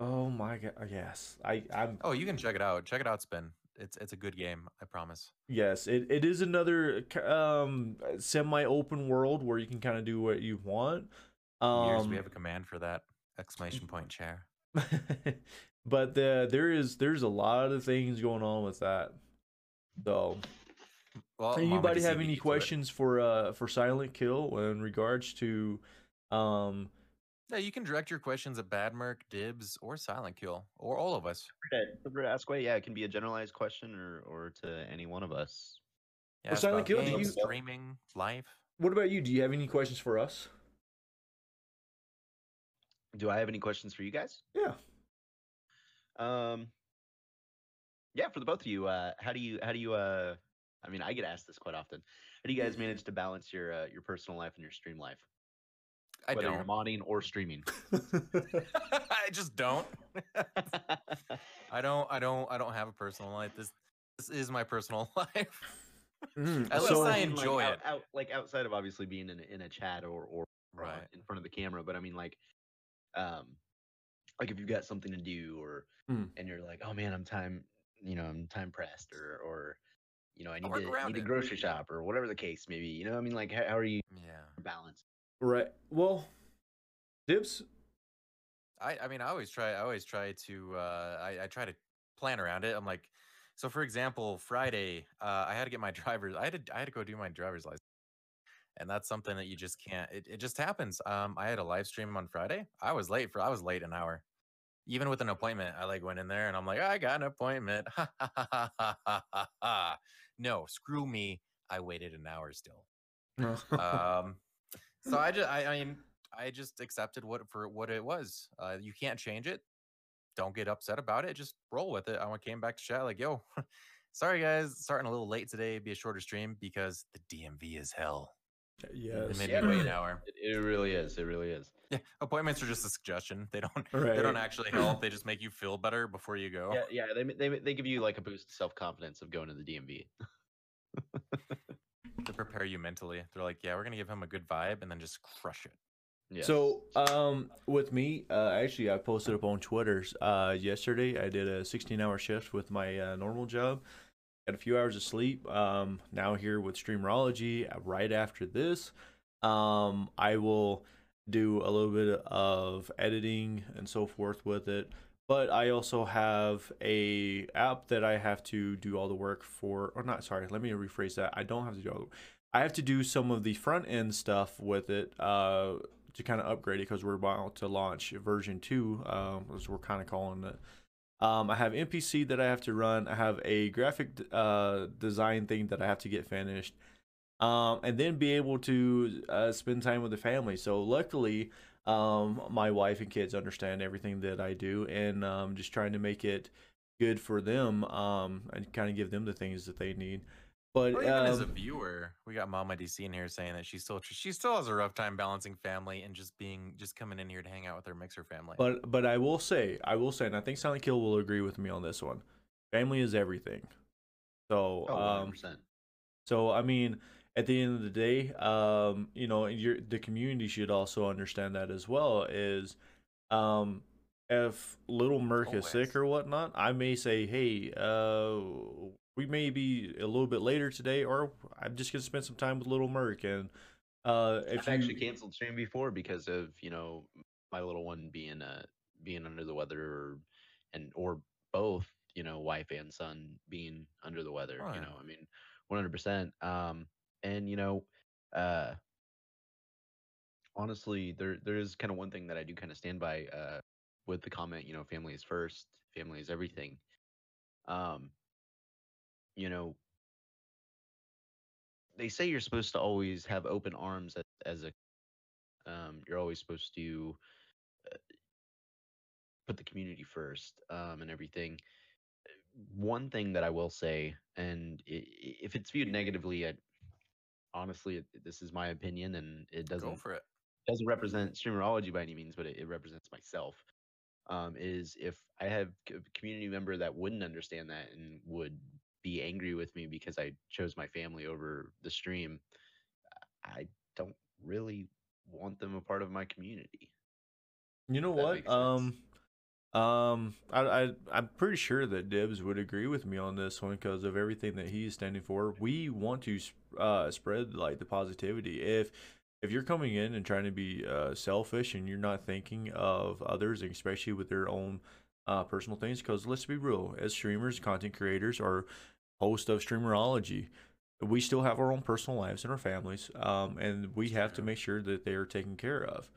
oh my god, yes, I I'm Oh, you can check it out. Check it out, Spin. It's it's a good game. I promise. Yes, it, it is another um semi open world where you can kind of do what you want. Years Um we have a command for that exclamation point chair. but the, there is there's a lot of things going on with that. So, Well, anybody have any you to it. questions for uh for Silent Kill in regards to um Yeah, you can direct your questions at Badmerk, Dibs, or Silent Kill, or all of us. Feel free to ask away. Yeah, it can be a generalized question or or to any one of us. Yeah, Well, it's Silent about Kill, do you- streaming, live. what about you? Do you have any questions for us? Do I have any questions for you guys? Yeah. Um, yeah, for the both of you, uh, how do you how do you uh, I mean, I get asked this quite often. How do you guys manage to balance your uh, your personal life and your stream life, I whether you're don't. modding or streaming? I just don't. I don't. I don't. I don't have a personal life. This this is my personal life. Mm, At least so- I mean, like, enjoy out- it. out- like outside of obviously being in a, in a chat or or uh, in front of the camera, but I mean like, um, like if you've got something to do or Mm. and you're like, oh man, I'm time, you know, I'm time pressed or or you know, I need to around need a grocery shop or whatever the case may be. You know, I mean, like, how, how are you Yeah. balanced? Right. Well, Dibs. I. I mean, I always try. I always try to. Uh, I. I try to plan around it. I'm like, so for example, Friday, uh, I had to get my driver's. I had to. I had to go do my driver's license. And that's something that you just can't. It, it just happens. Um, I had a live stream on Friday. I was late for. I was late an hour. Even with an appointment, I like went in there and I'm like, I got an appointment. Ha ha ha ha ha ha ha. ha. No, screw me. I waited an hour still. um so i just I, I mean i just accepted what for what it was uh you can't change it don't get upset about it just roll with it i came back to chat like yo sorry guys starting a little late today be a shorter stream because the dmv is hell yes. it made Yeah. me wait an hour It, it really is. It really is. yeah appointments are just a suggestion they don't they don't actually help they just make you feel better before you go Yeah, yeah. They they they give you like a boost of self confidence of going to the DMV. to prepare you mentally they're like yeah we're gonna give him a good vibe and then just crush it Yeah. So, um, with me, uh, actually, I posted up on Twitter's uh, yesterday. I did a 16-hour shift with my uh, normal job. Got a few hours of sleep. Um, now here with Streamerology. uh, Right after this, um, I will do a little bit of editing and so forth with it. But I also have a app that I have to do all the work for. Or not. Sorry. Let me rephrase that. I don't have to do all. The, I have to do some of the front end stuff with it. Uh, to kind of upgrade it because we're about to launch version two, um, as we're kind of calling it. Um, I have NPC that I have to run. I have a graphic uh, design thing that I have to get finished, um, and then be able to uh, spend time with the family. So luckily, um, my wife and kids understand everything that I do, and um, just trying to make it good for them um, and kind of give them the things that they need. But Or even as a um, viewer, we got Mama DC in here saying that she still she still has a rough time balancing family and just being just coming in here to hang out with her mixer family. But but I will say, I will say, and I think Silent Kill will agree with me on this one. Family is everything. So oh, um 100%. so I mean at the end of the day, um, you know, your the community should also understand that as well is um if little Merc is sick or whatnot, I may say, hey, uh we may be a little bit later today, or I'm just gonna spend some time with little Merc. And uh if I've you actually canceled stream before because of you know my little one being uh being under the weather or and or both you know wife and son being under the weather Oh, you know i mean 100% um and you know uh honestly there there is kind of one thing that i do kind of stand by uh with the comment you know family is first family is everything. Um you know they say you're supposed to always have open arms as, as a um, you're always supposed to uh, put the community first um, and everything. One thing that i will say and if it's viewed negatively I, honestly it, this is my opinion and it doesn't for it. doesn't represent streamerology by any means, but it, it represents myself. Um, is if I have a community member that wouldn't understand that and would be angry with me because I chose my family over the stream, I don't really want them a part of my community. You know what? Um, um, I, I, I'm pretty sure that Dibs would agree with me on this one because of everything that he's standing for. We want to uh, spread like the positivity. If if you're coming in and trying to be uh, selfish and you're not thinking of others, especially with their own uh, personal things, because let's be real, as streamers, content creators, or host of streamerology, we still have our own personal lives and our families, um, and we have to make sure that they are taken care of.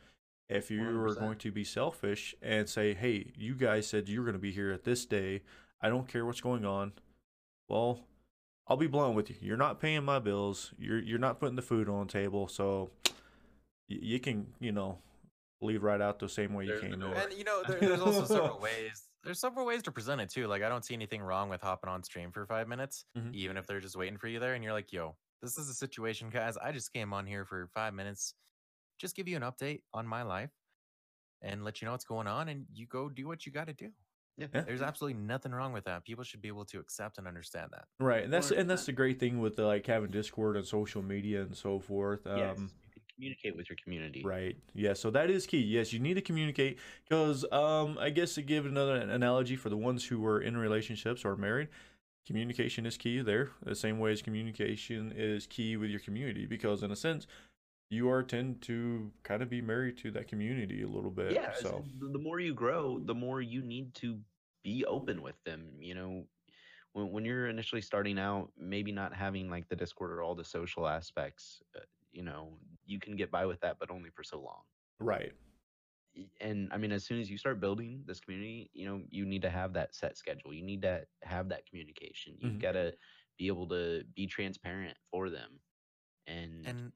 If you are 100%. going to be selfish and say, "Hey, you guys said you're going to be here at this day. I don't care what's going on," well, I'll be blunt with you. You're not paying my bills. You're you're not putting the food on the table, so you can you know leave right out the same way you There's the came door. in. And you know, there, there's also several ways. There's several ways to present it too. Like I don't see anything wrong with hopping on stream for five minutes, Mhm. even if they're just waiting for you there, and you're like, "Yo, this is a situation, guys. I just came on here for five minutes, just give you an update on my life, and let you know what's going on, and you go do what you got to do." Yeah. Yeah. There's absolutely nothing wrong with that. People should be able to accept and understand that. Right, and that's and that's the great thing with the, like having Discord and social media and so forth. Um, yes, you can communicate with your community. Right. Yeah. So that is key. Yes, you need to communicate because, um, I guess to give another analogy for the ones who are in relationships or married, communication is key there. The same way as communication is key with your community because, in a sense, you are tend to kind of be married to that community a little bit. yeah So the the more you grow the more you need to be open with them you know when, when you're initially starting out maybe not having like the discord or all the social aspects uh, you know you can get by with that but only for so long right. And i mean as soon as you start building this community you know you need to have that set schedule you need to have that communication you've Mhm. got to be able to be transparent for them and, And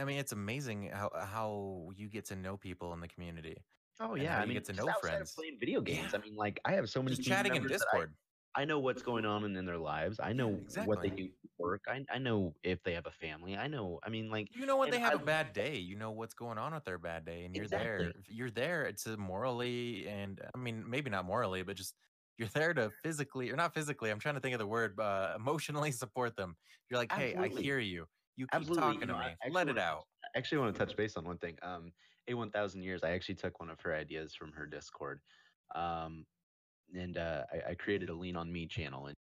I mean, it's amazing how how you get to know people in the community. oh yeah i mean get to know friends. playing video games Yeah. i mean like i have so many Just chatting in that I- Discord. I know what's going on in, in their lives. I know what they do for work. I, I know if they have a family. I know. I mean, like, You know when they have I- a bad day. You know what's going on with their bad day, and you're there. You're there to morally and I mean maybe not morally, but just you're there to physically or not physically. I'm trying to think of the word. Uh, emotionally support them. You're like, hey, I hear you. You keep Absolutely, talking you to know, I me. Let it out. I actually want to touch base on one thing. Um, a one thousand years. I actually took one of her ideas from her Discord, um, and uh, I, I created a Lean on Me channel, and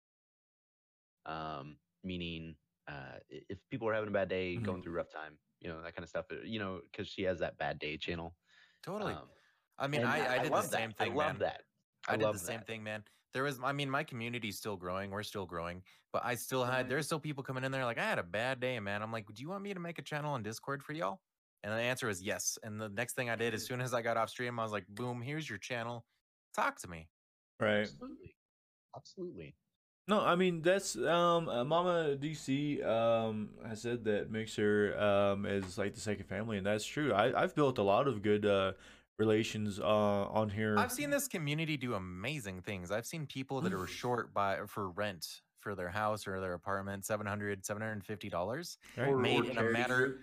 um, meaning uh, if people are having a bad day, Mhm. going through a rough time, you know that kind of stuff. uh, You know, because she has that bad day channel. Totally. Um, I mean, I, I did the same that. thing, I love man. that. I, did love the same thing, man. There was, I mean, my community's still growing. We're still growing, but I still Mm-hmm. had. There's still people coming in there like, I had a bad day, man. I'm like, do you want me to make a channel on Discord for y'all? And the answer was yes. And the next thing I did, as soon as I got off stream, I was like, boom, here's your channel. Talk to me. Right. Absolutely, absolutely. No, I mean that's um uh, Mama DC um has said that Mixer um is like the second family, and that's true. I I've built a lot of good uh relations uh on here. I've seen this community do amazing things. I've seen people that are short by for rent for their house or their apartment, 700 $750. right? made in a matter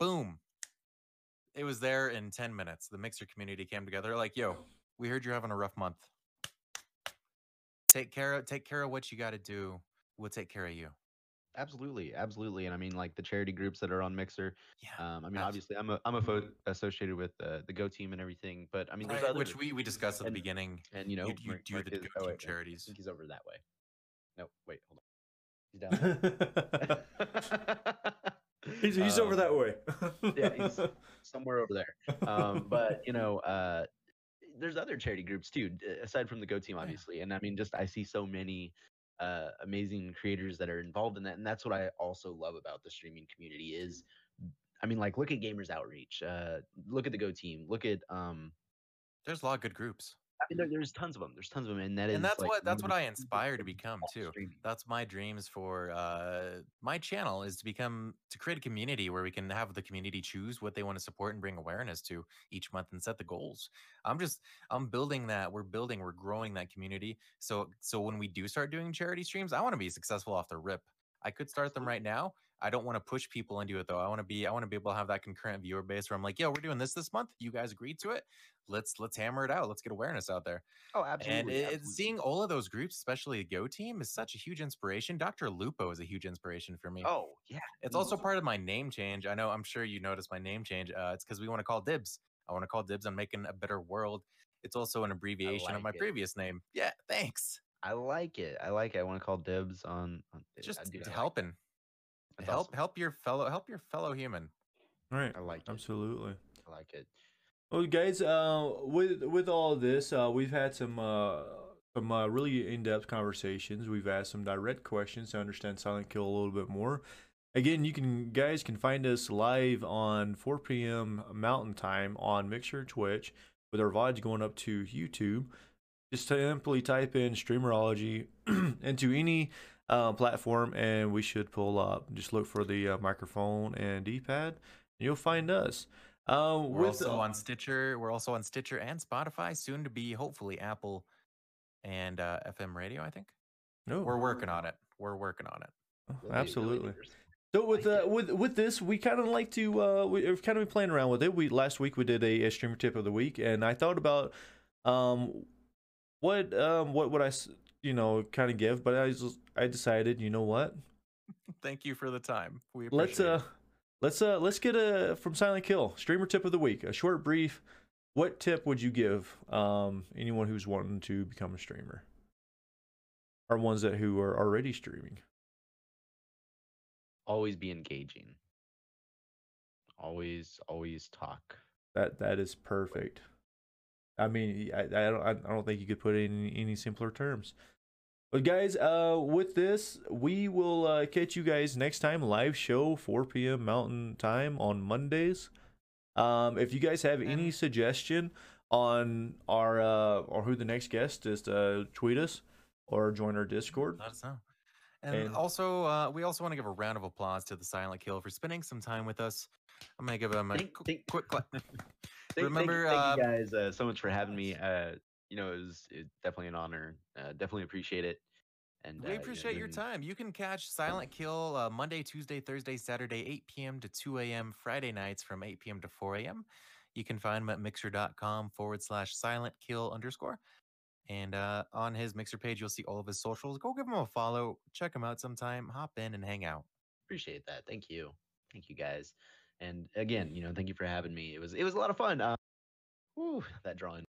boom it was there in 10 minutes the mixer community came together like yo we heard you're having a rough month take care of take care of what you got to do we'll take care of you Absolutely, absolutely, and I mean like the charity groups that are on Mixer. yeah Um, I mean, abs- obviously, I'm a I'm a fo- associated with uh, the Go Team and everything, but I mean, there's right, other which we we discussed at the and- beginning and you know you, you Mark- do Mark the is- Go oh, Team wait, wait, I charities think he's over that way. No, wait, hold on. He's down. he's he's over Um, that way. yeah, he's somewhere over there. Um, but you know, uh, there's other charity groups too, aside from the Go Team, Yeah. obviously. And I mean, just I see so many uh, amazing creators that are involved in that, and that's what I also love about the streaming community is, I mean, like look at Gamers Outreach, uh, look at the Go Team, look at um, there's a lot of good groups there, there's tons of them. There's tons of them, and that is and that's like, what that's what i inspire to become too that's my dreams for uh my channel is to become to create a community where we can have the community choose what they want to support and bring awareness to each month and set the goals i'm just i'm building that we're building we're growing that community so so when we do start doing charity streams i want to be successful off the rip I could start them right now. I don't want to push people into it though. I want to be I want to be able to have that concurrent viewer base where I'm like, yo, we're doing this this month. You guys agreed to it. Let's let's hammer it out. Let's get awareness out there. Oh, absolutely. And it, absolutely. seeing all of those groups, especially the Go team, is such a huge inspiration. DrLupo is a huge inspiration for me. Oh, yeah. It's also part of my name change. I know, I'm sure you noticed my name change. Uh, it's because we want to call dibs. I want to call dibs on making a better world. It's also an abbreviation of my it. previous name. Yeah, thanks. I like it. I like it. I want to call dibs on. on Just I like helping. That's help awesome. help your fellow help your fellow human. Right. I like it. Absolutely. I like it. Well, guys, uh, with with all this, uh, we've had some uh, some uh, really in depth conversations. We've asked some direct questions to understand Silent Kill a little bit more. Again, you can guys can find us live on 4 p.m. Mountain Time on Mixer, Twitch, with our VODs going up to YouTube. Just simply type in Streamerology into any uh, platform, and we should pull up. Just look for the uh, microphone and D-pad, and you'll find us. Uh, We're with also uh, on Stitcher. We're also on Stitcher and Spotify. Soon to be hopefully Apple and uh, FM radio. I think no, we're working on it. We're working on it. Oh, Really, really absolutely. interesting. So with uh, with with this, we kind of like to uh, we- we've kind of been playing around with it. We last week we did a, a streamer tip of the week, and I thought about um what um what would I you know kind of give, but I just, I decided you know what Thank you for the time. We let's uh it. let's uh let's get a from Silent Kill streamer tip of the week, a short brief. What tip would you give um anyone who's wanting to become a streamer, or ones that who are already streaming? Always be engaging. Always, always talk. That that is perfect. I mean, I, I don't I don't think you could put it in any simpler terms. But guys, uh, with this, we will uh, catch you guys next time. Live show 4 p.m. Mountain Time on Mondays. Um, if you guys have any suggestion on our uh, or who the next guest is, uh, tweet us or join our Discord. Let us know. And, And- also, uh, we also want to give a round of applause to the Silent Kill for spending some time with us. I'm gonna give him a Thank- qu- thank- quick clap. Thank, Remember, thank, uh, you guys uh, so much for having me. Uh, you know, it was, it definitely an honor. Uh, definitely appreciate it. And uh, We you know, appreciate your time. You can catch Silent Kill uh, Monday, Tuesday, Thursday, Saturday, 8 p.m. to 2 a.m. Friday nights from 8 p.m. to 4 a.m. You can find him at mixer.com forward slash silent kill underscore. And uh, on his Mixer page, you'll see all of his socials. Go give him a follow. Check him out sometime. Hop in and hang out. Appreciate that. Thank you. Thank you guys. And again, you know, thank you for having me. It was it was a lot of fun. Uh, whew, that drawing.